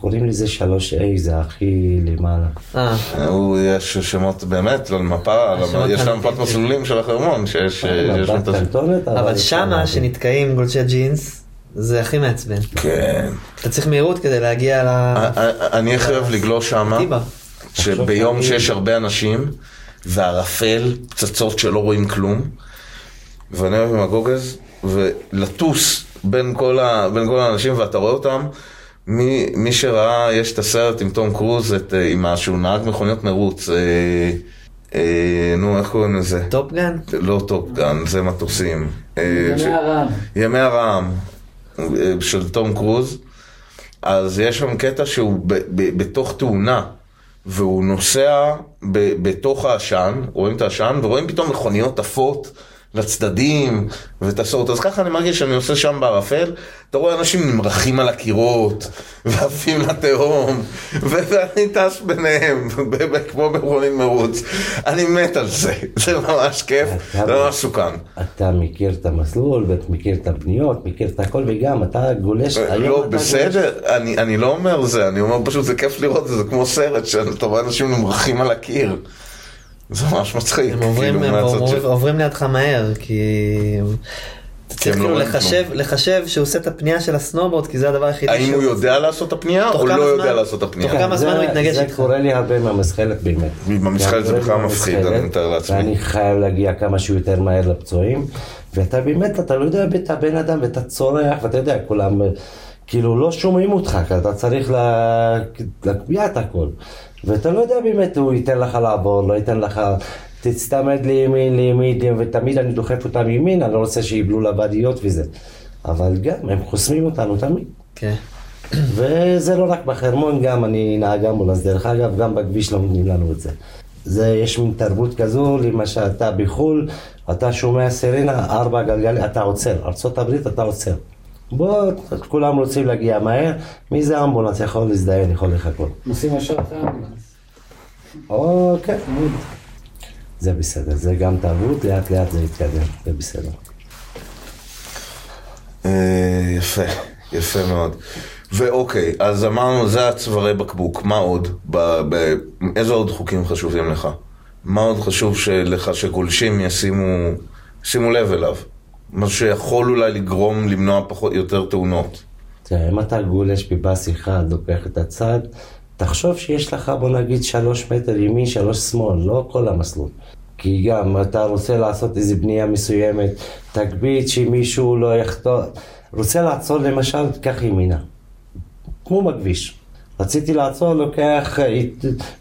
קוראים לזה 3A, זה הכי למעלה. אה, הוא, יש שמות באמת, לא למפה, יש האמיתיים. מפת מסלולים של החרמון, שיש שיש שם את מבט ה... קנטונת, אבל שמה. שנתקעים גולשי ג'ינס, זה הכי מעצבן. כן. אתה צריך מהירות כדי להגיע ל... אני הכי אוהב לגלוש שמה. שביום שיש הרבה אנשים, וערפל, פצצות שלא רואים כלום, ואני אוהב עם ה goggles, ולטוס בין כל, ה, בין כל האנשים, ואתה רואה אותם, מי, מי שראה, יש את הסרט עם תום קרוז, את, אה, עם שהוא נהג מכוניות מרוץ, אה, אה, נו, איך קוראים לזה? Top Gun? לא Top Gun, זה מטוסים. אה, ש- ימי הרעם. ימי הרעם אה, של תום קרוז, אז יש שם קטע שהוא ב- ב- בתוך תאונה, והוא נוסע ב- בתוך העשן, רואים את העשן, ורואים פתאום מכוניות עפות לצדדים וטסות. אז ככה אני מרגיש שאני עושה שם בערפל, אתה רואה אנשים נמרחים על הקירות, ועפים לתהום, ואני טס ביניהם, כמו במכונית מרוץ. אני מת על זה, זה ממש כיף, זה ממש מסוכן. אתה מכיר את המסלול, ואתה מכיר את הפניות, מכיר את הכל, וגם אתה גולש, לא. בסדר, אני, אני לא אומר זה, אני אומר פשוט זה כיף לראות זה, זה כמו סרט שאתה רואה אנשים נמרחים על הקיר. זה ממש מצחיק. הם עוברים, כאילו, הם עוברים, של- עוברים לידך מהר, כי... אתה צריך לא כאילו רואים לחשב, לחשב שהוא עושה את הפנייה של הסנובורד, כי זה הדבר היחידי האם הוא יודע לעשות את הפנייה תוך או לא זמן- יודע לעשות את תוך הפנייה? כמה זמן הוא יתנגש זה איתך? קורה לי הרבה מהמזחלת באמת. במזחלת זה בכלל מפחיד, אני מתאר לעצמי. ואני חייב להגיע כמה שיותר מהר לפצועים, ואתה באמת, אתה לא יודע את הבן אדם, ואתה צורח, ואתה יודע, כולם, כאילו, לא שומעים אותך, כי אתה צריך לה- להקביע את הכל. ואתה לא יודע באמת, הוא ייתן לך לעבור, לא ייתן לך... תצטמד לימין, לימין, ותמיד אני דוחף אותם ימין, אני לא רוצה שיבלו לוואדיות וזה. אבל גם, הם חוסמים אותנו תמיד. כן. וזה לא רק בחרמון, גם אני נהג אמבולנס, דרך אגב, גם בכביש לא נותנים לנו את זה. זה, יש מין תרבות כזו, למשל, אתה בחו"ל, אתה שומע סירנה, ארבע גלגלים, אתה עוצר, ארה"ב אתה עוצר. בוא, כולם רוצים להגיע מהר, מי זה אמבולנס יכול להזדיין, יכול לחכות. נוסעים ישר אחרי האמבולנס. אוקיי. זה בסדר, זה גם תרבות, לאט לאט זה יתקדם, זה בסדר. אה, יפה, יפה מאוד. ואוקיי, אז אמרנו, זה הצווארי בקבוק, מה עוד? ב- ב- איזה עוד חוקים חשובים לך? מה עוד חשוב לך שגולשים ישימו, ישימו לב אליו? משהו שיכול אולי לגרום למנוע פחות, יותר תאונות. תראה, אם אתה גולש בפס אחד, לוקח את הצד, תחשוב שיש לך, בוא נגיד, שלוש מטר ימין, שלוש שמאל, לא כל המסלול. כי גם אתה רוצה לעשות איזו בנייה מסוימת, תקביד שמישהו לא יחטוא. רוצה לעצור למשל, תיקח ימינה. כמו בכביש. רציתי לעצור, לוקח אה,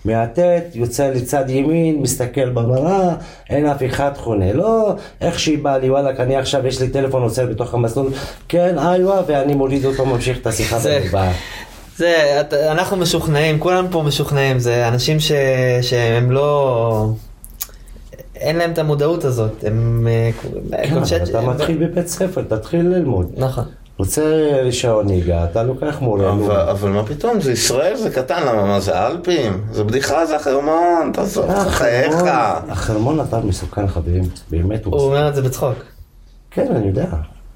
מהטט, יוצא לצד ימין, מסתכל במראה, אין אף אחד חונה. לא, איך שהיא באה לי, וואלכ, אני עכשיו, יש לי טלפון עוצר בתוך המסלול, כן, איווה, ואני מוריד אותו, ממשיך את השיחה בגבעה. זה, את- אנחנו משוכנעים, כולם פה משוכנעים, זה אנשים ש, שהם לא... אין להם את המודעות הזאת, הם... אה, כן, אבל אתה מתחיל בבית ספר, תתחיל ללמוד. נכון. רוצה רישיון נהיגה, אתה לוקח מורה. אבל, אבל מה פתאום, זה ישראל, זה קטן, למה, מה זה האלפים? זה בדיחה, זה החרמון, תעזוב, אה, חייך. החרמון- החרמון אתר מסוכן חברים, באמת הוא הוא מסוכן. אומר את זה בצחוק. כן, אני יודע.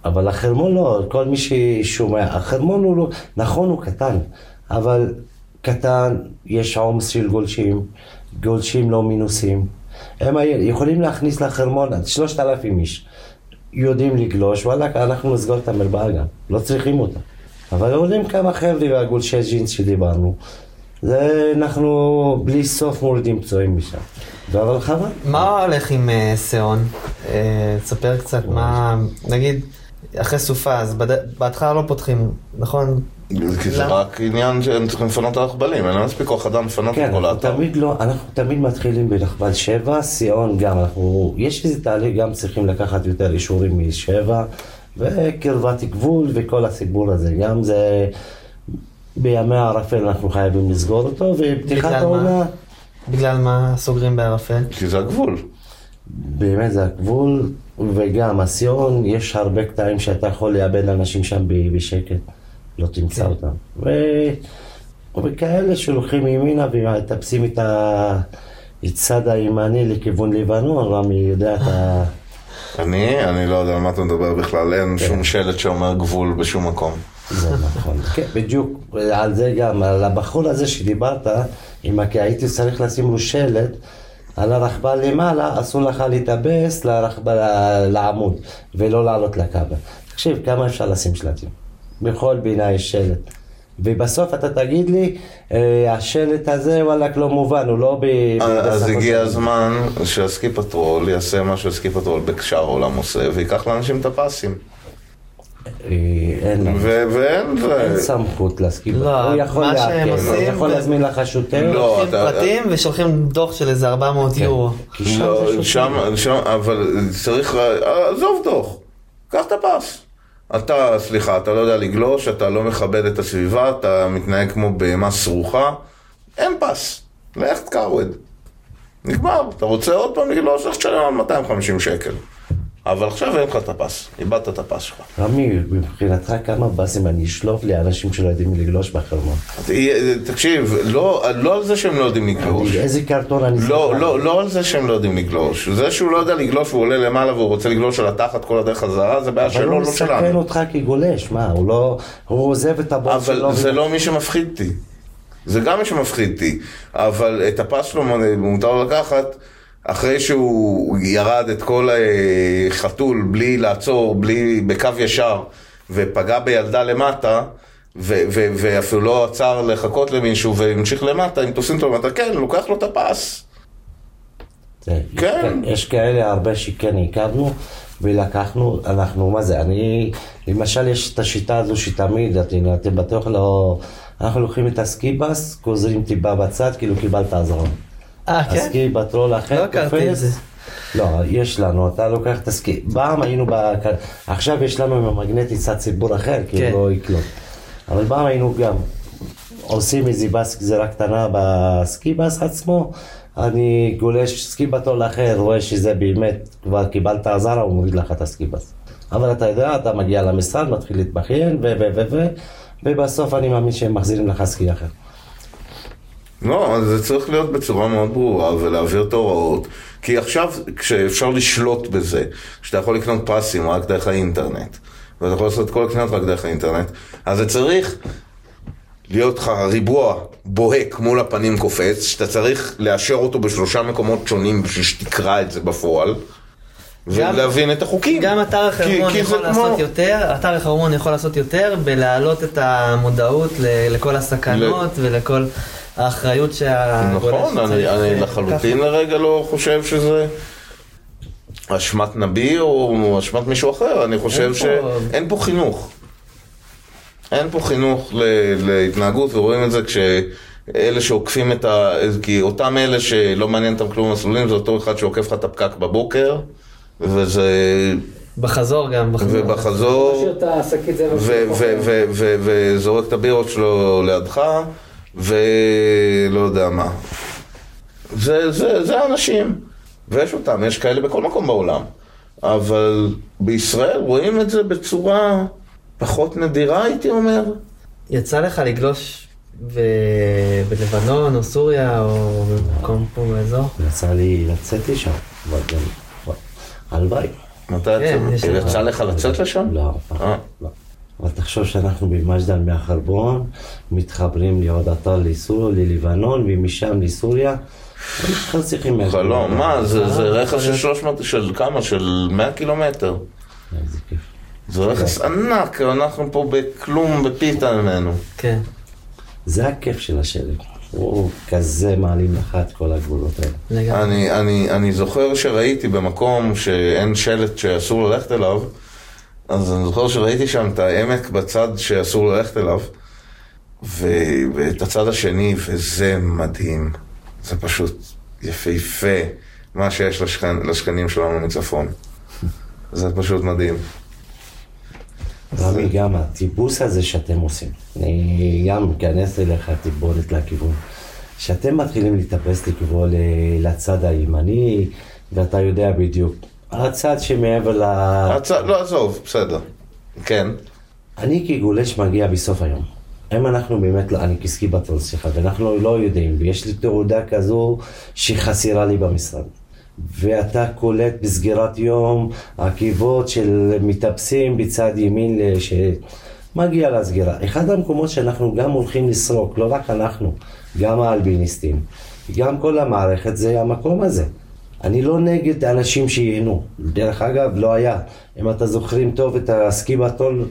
אבל החרמון לא, כל מי ששומע, החרמון הוא לא, נכון הוא קטן, אבל קטן, יש עומס של גולשים, גולשים לא מינוסים. הם יכולים להכניס לחרמון עד שלושת אלפים איש. יודעים לגלוש, וואלכ, אנחנו נסגור את המרפאה גם, לא צריכים אותה. אבל עולים כמה חבר'ה והגולשי ג'ינס שדיברנו. זה אנחנו בלי סוף מורידים פצועים משם. אבל חבל. מה הולך עם אה? אה, תספר קצת מה, נגיד, אחרי סופה, אז בהתחלה לא פותחים, נכון? כי זה? רק עניין שהם צריכים לפנות את הרכבלים, אין להם מספיק כוח אדם לפנות כן, את כל אנחנו האתר. תמיד לא, אנחנו תמיד מתחילים ברכבל שבע, סיון גם, אנחנו, יש איזה תהליך, גם צריכים לקחת יותר אישורים משבע, וקרבת גבול וכל הסיפור הזה, גם זה, בימי הערפל אנחנו חייבים לסגור אותו, ופתיחת בגלל מה? העונה, בגלל מה סוגרים בערפל? כי זה הגבול. באמת זה הגבול, וגם הסיון, יש הרבה קטעים שאתה יכול לאבד אנשים שם ב- בשקט, לא תמצא כן. אותם. ו... וכאלה שהולכים ימינה ומטפסים את ה... הצד הימני לכיוון לבנון, רמי יודע את ה... אני, אני לא יודע על מה אתה מדבר בכלל, אין כן. שום שלט שאומר גבול בשום מקום. זה נכון. <laughs> כן, בדיוק, על זה גם, על הבחור הזה שדיברת, הכי הייתי צריך לשים לו שלט על הרכבל למעלה, אסור לך להתאבס לרכבל, לעמוד, ולא לעלות לקו. תקשיב, כמה אפשר לשים שלטים? בכל פינה יש שלט. ובסוף אתה תגיד לי, אה, השלט הזה וואלק לא מובן, הוא לא ב... אז בשפות הגיע שלנו." הזמן שה ski patrol יעשה מה שה ski patrol בשאר העולם עושה, וייקח לאנשים את הפסים. אה, אין ואין. סמכות להסכים. לא, הוא יכול לעכב, הוא יכול להזמין לך שוטר. לא, לוקחים פרטים ושולחים דוח של איזה 400 יורו. כי שם לא, שם, אבל צריך, עזוב דוח, קח את הפס. אתה, סליחה, אתה לא יודע לגלוש, אתה לא מכבד את הסביבה, אתה מתנהג כמו בהמה סרוחה, אין פס, לך תקרווד. נגמר, אתה רוצה עוד פעם לגלוש, לך תשלם על 250 שקל. אבל עכשיו אין לך את הפס, איבדת את הפס שלך. רמי, מבחינתך כמה באסים אני אשלוף לאנשים שלא יודעים לגלוש בחרמון? תקשיב, לא, לא על זה שהם לא יודעים לגלוש. איזה קרטון אני... לא? לא, לא על זה שהם לא יודעים לגלוש. זה שהוא לא יודע לגלוש והוא עולה למעלה והוא רוצה לגלוש על התחת כל הדרך חזרה, זה בעיה אבל שלו, הוא לא מסכן שלנו. אותך כגולש, מה, הוא לא... הוא עוזב את הבוס שלו... אבל זה לא מי שמפחיד אותי. זה גם מי שמפחיד אותי. אבל את הפס שלו מותר לקחת אחרי שהוא ירד את כל החתול בלי לעצור, בלי, בקו ישר, ופגע בילדה למטה. ו- ו- ואפילו לא עצר לחכות למישהו והמשיך למטה, אם תופסים אותו למטה, כן, לוקח לו את הפס. כן. יש כאלה הרבה שכן הכרנו ולקחנו, אנחנו, מה זה, אני, למשל יש את השיטה הזו שתמיד, אתם, בטוח לא, אנחנו לוקחים את הסקיבס, גוזרים טיפה בצד, כאילו קיבלת הזרון. אה, כן? הסקי בטרול אחר, לא הכרתי את זה. לא, יש לנו, אתה לוקח את הסקי. פעם היינו, בק... עכשיו יש לנו עם המגנטי קצת סיפור אחר, כי כן. הוא לא יקלוט. אבל פעם היינו גם עושים איזה בס גזירה קטנה בסקי בס עצמו, אני גולש סקי בטול אחר, רואה שזה באמת, כבר קיבלת עזרה, הוא מוריד לך את הסקי בס. אבל אתה יודע, אתה מגיע למשרד, מתחיל להתבכיין. ו... ו... ו... ובסוף אני מאמין שהם מחזירים לך סקי אחר. לא, זה צריך להיות בצורה מאוד ברורה ולהעביר את ההוראות. כי עכשיו, כשאפשר לשלוט בזה, שאתה יכול לקנות פרסים רק דרך האינטרנט, ואתה יכול לעשות כל הקניות רק דרך האינטרנט, אז זה צריך להיות לך ריבוע בוהק מול הפנים קופץ, שאתה צריך לאשר אותו בשלושה מקומות שונים בשביל שתקרא את זה בפועל, ולהבין את החוקים. גם אתר החרמון כי- כי יכול זה לעשות כמו- יותר, אתר החרמון יכול לעשות יותר בלהעלות את המודעות ל- לכל הסכנות ולכל האחריות שהגולש נכון, אני, אני לחלוטין לרגע לא חושב שזה אשמת נביא או אשמת מישהו אחר, אני חושב שאין פה חינוך. אין פה חינוך ל- להתנהגות, ורואים את זה כשאלה שעוקפים את ה... כי אותם אלה שלא מעניין אותם כלום מסלולים, זה אותו אחד שעוקף לך את הפקק בבוקר, וזה... בחזור גם, בחזור. ובחזור... וזורק את הבירות שלו לידך, ולא יודע מה. זה, זה, זה האנשים, ויש אותם, יש כאלה בכל מקום בעולם. אבל בישראל רואים את זה בצורה פחות נדירה, הייתי אומר. יצא לך לגלוש ב- בלבנון או סוריה או במקום פה באזור? יצא לי לצאת לשם, אבל גם... הלוואי. מתי כן, יצא, לך. לצאת לשם? לא. לא. אבל תחשוב שאנחנו במג'דל מהחרבון, מתחברים לעוד אתר לסוריה, ללבנון, ומשם לסוריה. חלום, מה, זה, זה אה, רכס של 300, של כמה? של 100 קילומטר. איזה כיף. זה רכס ענק, אנחנו פה בכלום, בפיתה ממנו. כן. זה הכיף של השלג. הוא כזה מעלים לך את כל הגבולות האלה. לגמרי. אני, אני, אני זוכר שראיתי במקום שאין שלט שאסור ללכת אליו, אז אני זוכר שראיתי שם את העמק בצד שאסור ללכת אליו, ו, ואת הצד השני, וזה מדהים. זה פשוט יפהפה, מה שיש לשכן, לשכנים שלנו מצפון. זה פשוט מדהים. רמי, גם הטיפוס הזה שאתם עושים, אני גם אכנס אליך טיפונת לכיוון. שאתם מתחילים לטפס לכיוון ל- לצד הימני, ואתה יודע בדיוק, הצד שמעבר ל... הצ... לא, עזוב, בסדר. כן. אני כגולש מגיע בסוף היום. אם אנחנו באמת, לא, אני כסקי בטול, סליחה, ואנחנו לא יודעים, ויש לי תעודה כזו שחסרה לי במשרד. ואתה קולט בסגירת יום עקיבות של מטפסים בצד ימין שמגיע לסגירה. אחד המקומות שאנחנו גם הולכים לסרוק, לא רק אנחנו, גם האלביניסטים, גם כל המערכת זה המקום הזה. אני לא נגד אנשים שייהנו. דרך אגב, לא היה. אם אתה זוכרים טוב את הסקי בטול,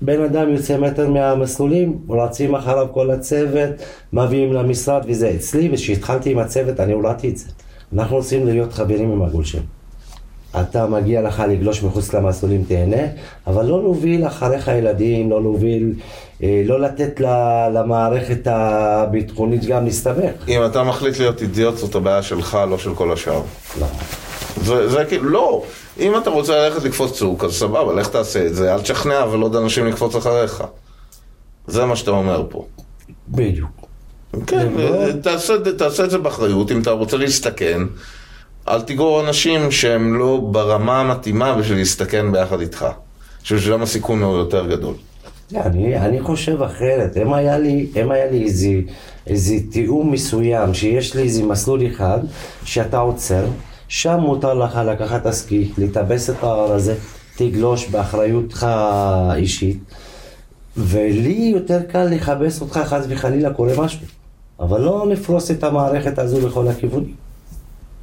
בן אדם יוצא מטר מהמסלולים, רצים אחריו כל הצוות, מביאים למשרד וזה. אצלי, כשהתחלתי עם הצוות, אני הורדתי את זה. אנחנו רוצים להיות חברים עם הגולשים. אתה מגיע לך לגלוש מחוץ למסלולים, תהנה, אבל לא להוביל אחריך ילדים, לא להוביל, אה, לא לתת למערכת הביטחונית גם להסתבך. אם אתה מחליט להיות אידיוט, זאת הבעיה שלך, לא של כל השאר. לא. זה, זה כאילו, לא. אם אתה רוצה ללכת לקפוץ צוק, אז סבבה, לך תעשה את זה, אל תשכנע אבל עוד אנשים לקפוץ אחריך. זה מה שאתה אומר פה. בדיוק. כן, לא. תעשה, תעשה את זה באחריות, אם אתה רוצה להסתכן, אל תגרור אנשים שהם לא ברמה המתאימה בשביל להסתכן ביחד איתך. שבשבילם הסיכון הוא יותר גדול. אני, אני חושב אחרת, אם היה לי, אם היה לי איזה, איזה תיאום מסוים, שיש לי איזה מסלול אחד, שאתה עוצר, שם מותר לך לקחת הסקי, לטבס את ההר הזה, תגלוש באחריותך האישית, ולי יותר קל לכבס אותך חס וחלילה קורה משהו, אבל לא נפרוס את המערכת הזו בכל הכיוונים.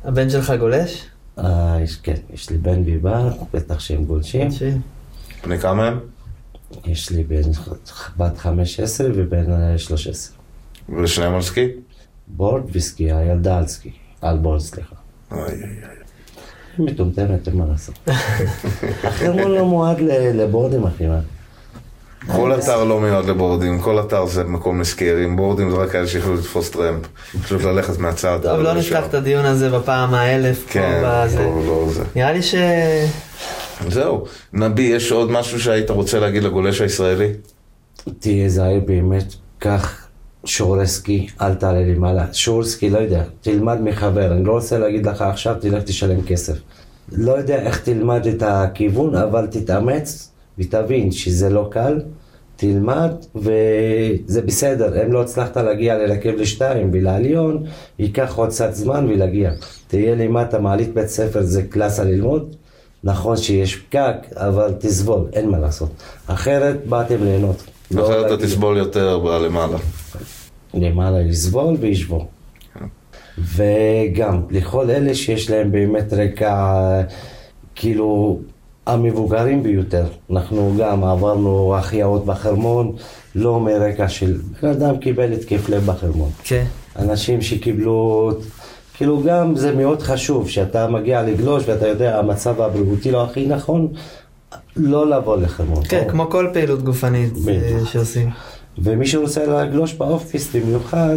הבן שלך גולש? אה, יש, כן, יש לי בן ובת, בטח שהם גולשים, בני כמה הם? יש לי בן, בת 15 ובן אה, 13. ושניהם על סקי? בורד וסקי, הילדה על סקי, על בורד סליחה. אוי אוי אוי. היא מטומטמת, אין מה לעשות. <laughs> החרמון לא מועד ל- לבורדים אחי, מה? כל אתר לא מיועד לבורדים, כל אתר זה מקום לסקיירים, בורדים זה רק כאלה שיכולו לתפוס טרמפ, פשוט ללכת מהצד. טוב, לא. נפתח את הדיון הזה בפעם האלף. כן, בזה. לא, לא זה. נראה לי ש... זהו. נבי, יש עוד משהו שהיית רוצה להגיד לגולש הישראלי? תהיה זהיר באמת, קח שיעורי סקי, אל תעלה למעלה. שיעור סקי, לא יודע, תלמד מחבר, אני לא רוצה להגיד לך עכשיו, תלך תשלם כסף. לא יודע איך תלמד את הכיוון, אבל תתאמץ ותבין שזה לא קל. תלמד וזה בסדר, אם לא הצלחת להגיע לרכב לשתיים ולעליון, ייקח עוד קצת זמן ולהגיע. תהיה למטה מעלית בית ספר, זה קלאסה ללמוד. נכון שיש פקק, אבל תסבול, אין מה לעשות. אחרת באתם ליהנות. לא אחרת אתה תסבול יותר בלמעלה. למעלה לסבול וישבור. וגם לכל אלה שיש להם באמת רקע, כאילו, המבוגרים ביותר. אנחנו גם עברנו החייאות בחרמון, לא מרקע של... בן אדם קיבל התקף לב בחרמון. כן. אנשים שקיבלו... כאילו גם זה מאוד חשוב שאתה מגיע לגלוש ואתה יודע המצב הבריאותי לא הכי נכון, לא לבוא לחרמון. כן, כמו כל פעילות גופנית אה, בדיוק. שעושים. ומי שרוצה לגלוש באוף-פיסט במיוחד,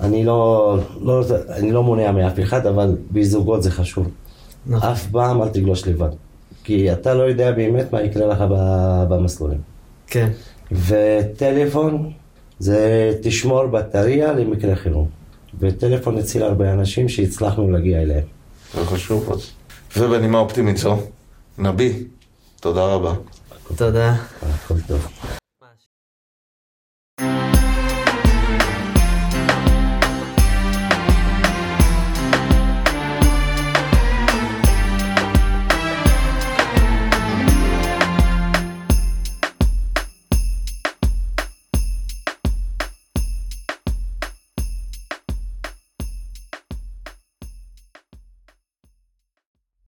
אני לא, לא, אני לא מונע מאף אחד, אבל בזוגות זה חשוב. נכון. אף פעם אל תגלוש לבד. כי אתה לא יודע באמת מה יקרה לך ב- במסלולים. כן. וטלפון, זה תשמור בטריה למקרה חירום. וטלפון הציל הרבה אנשים שהצלחנו להגיע אליהם. זה חשוב אז. ובנימה אופטימית זו, נבי, תודה רבה. תודה. הכל טוב.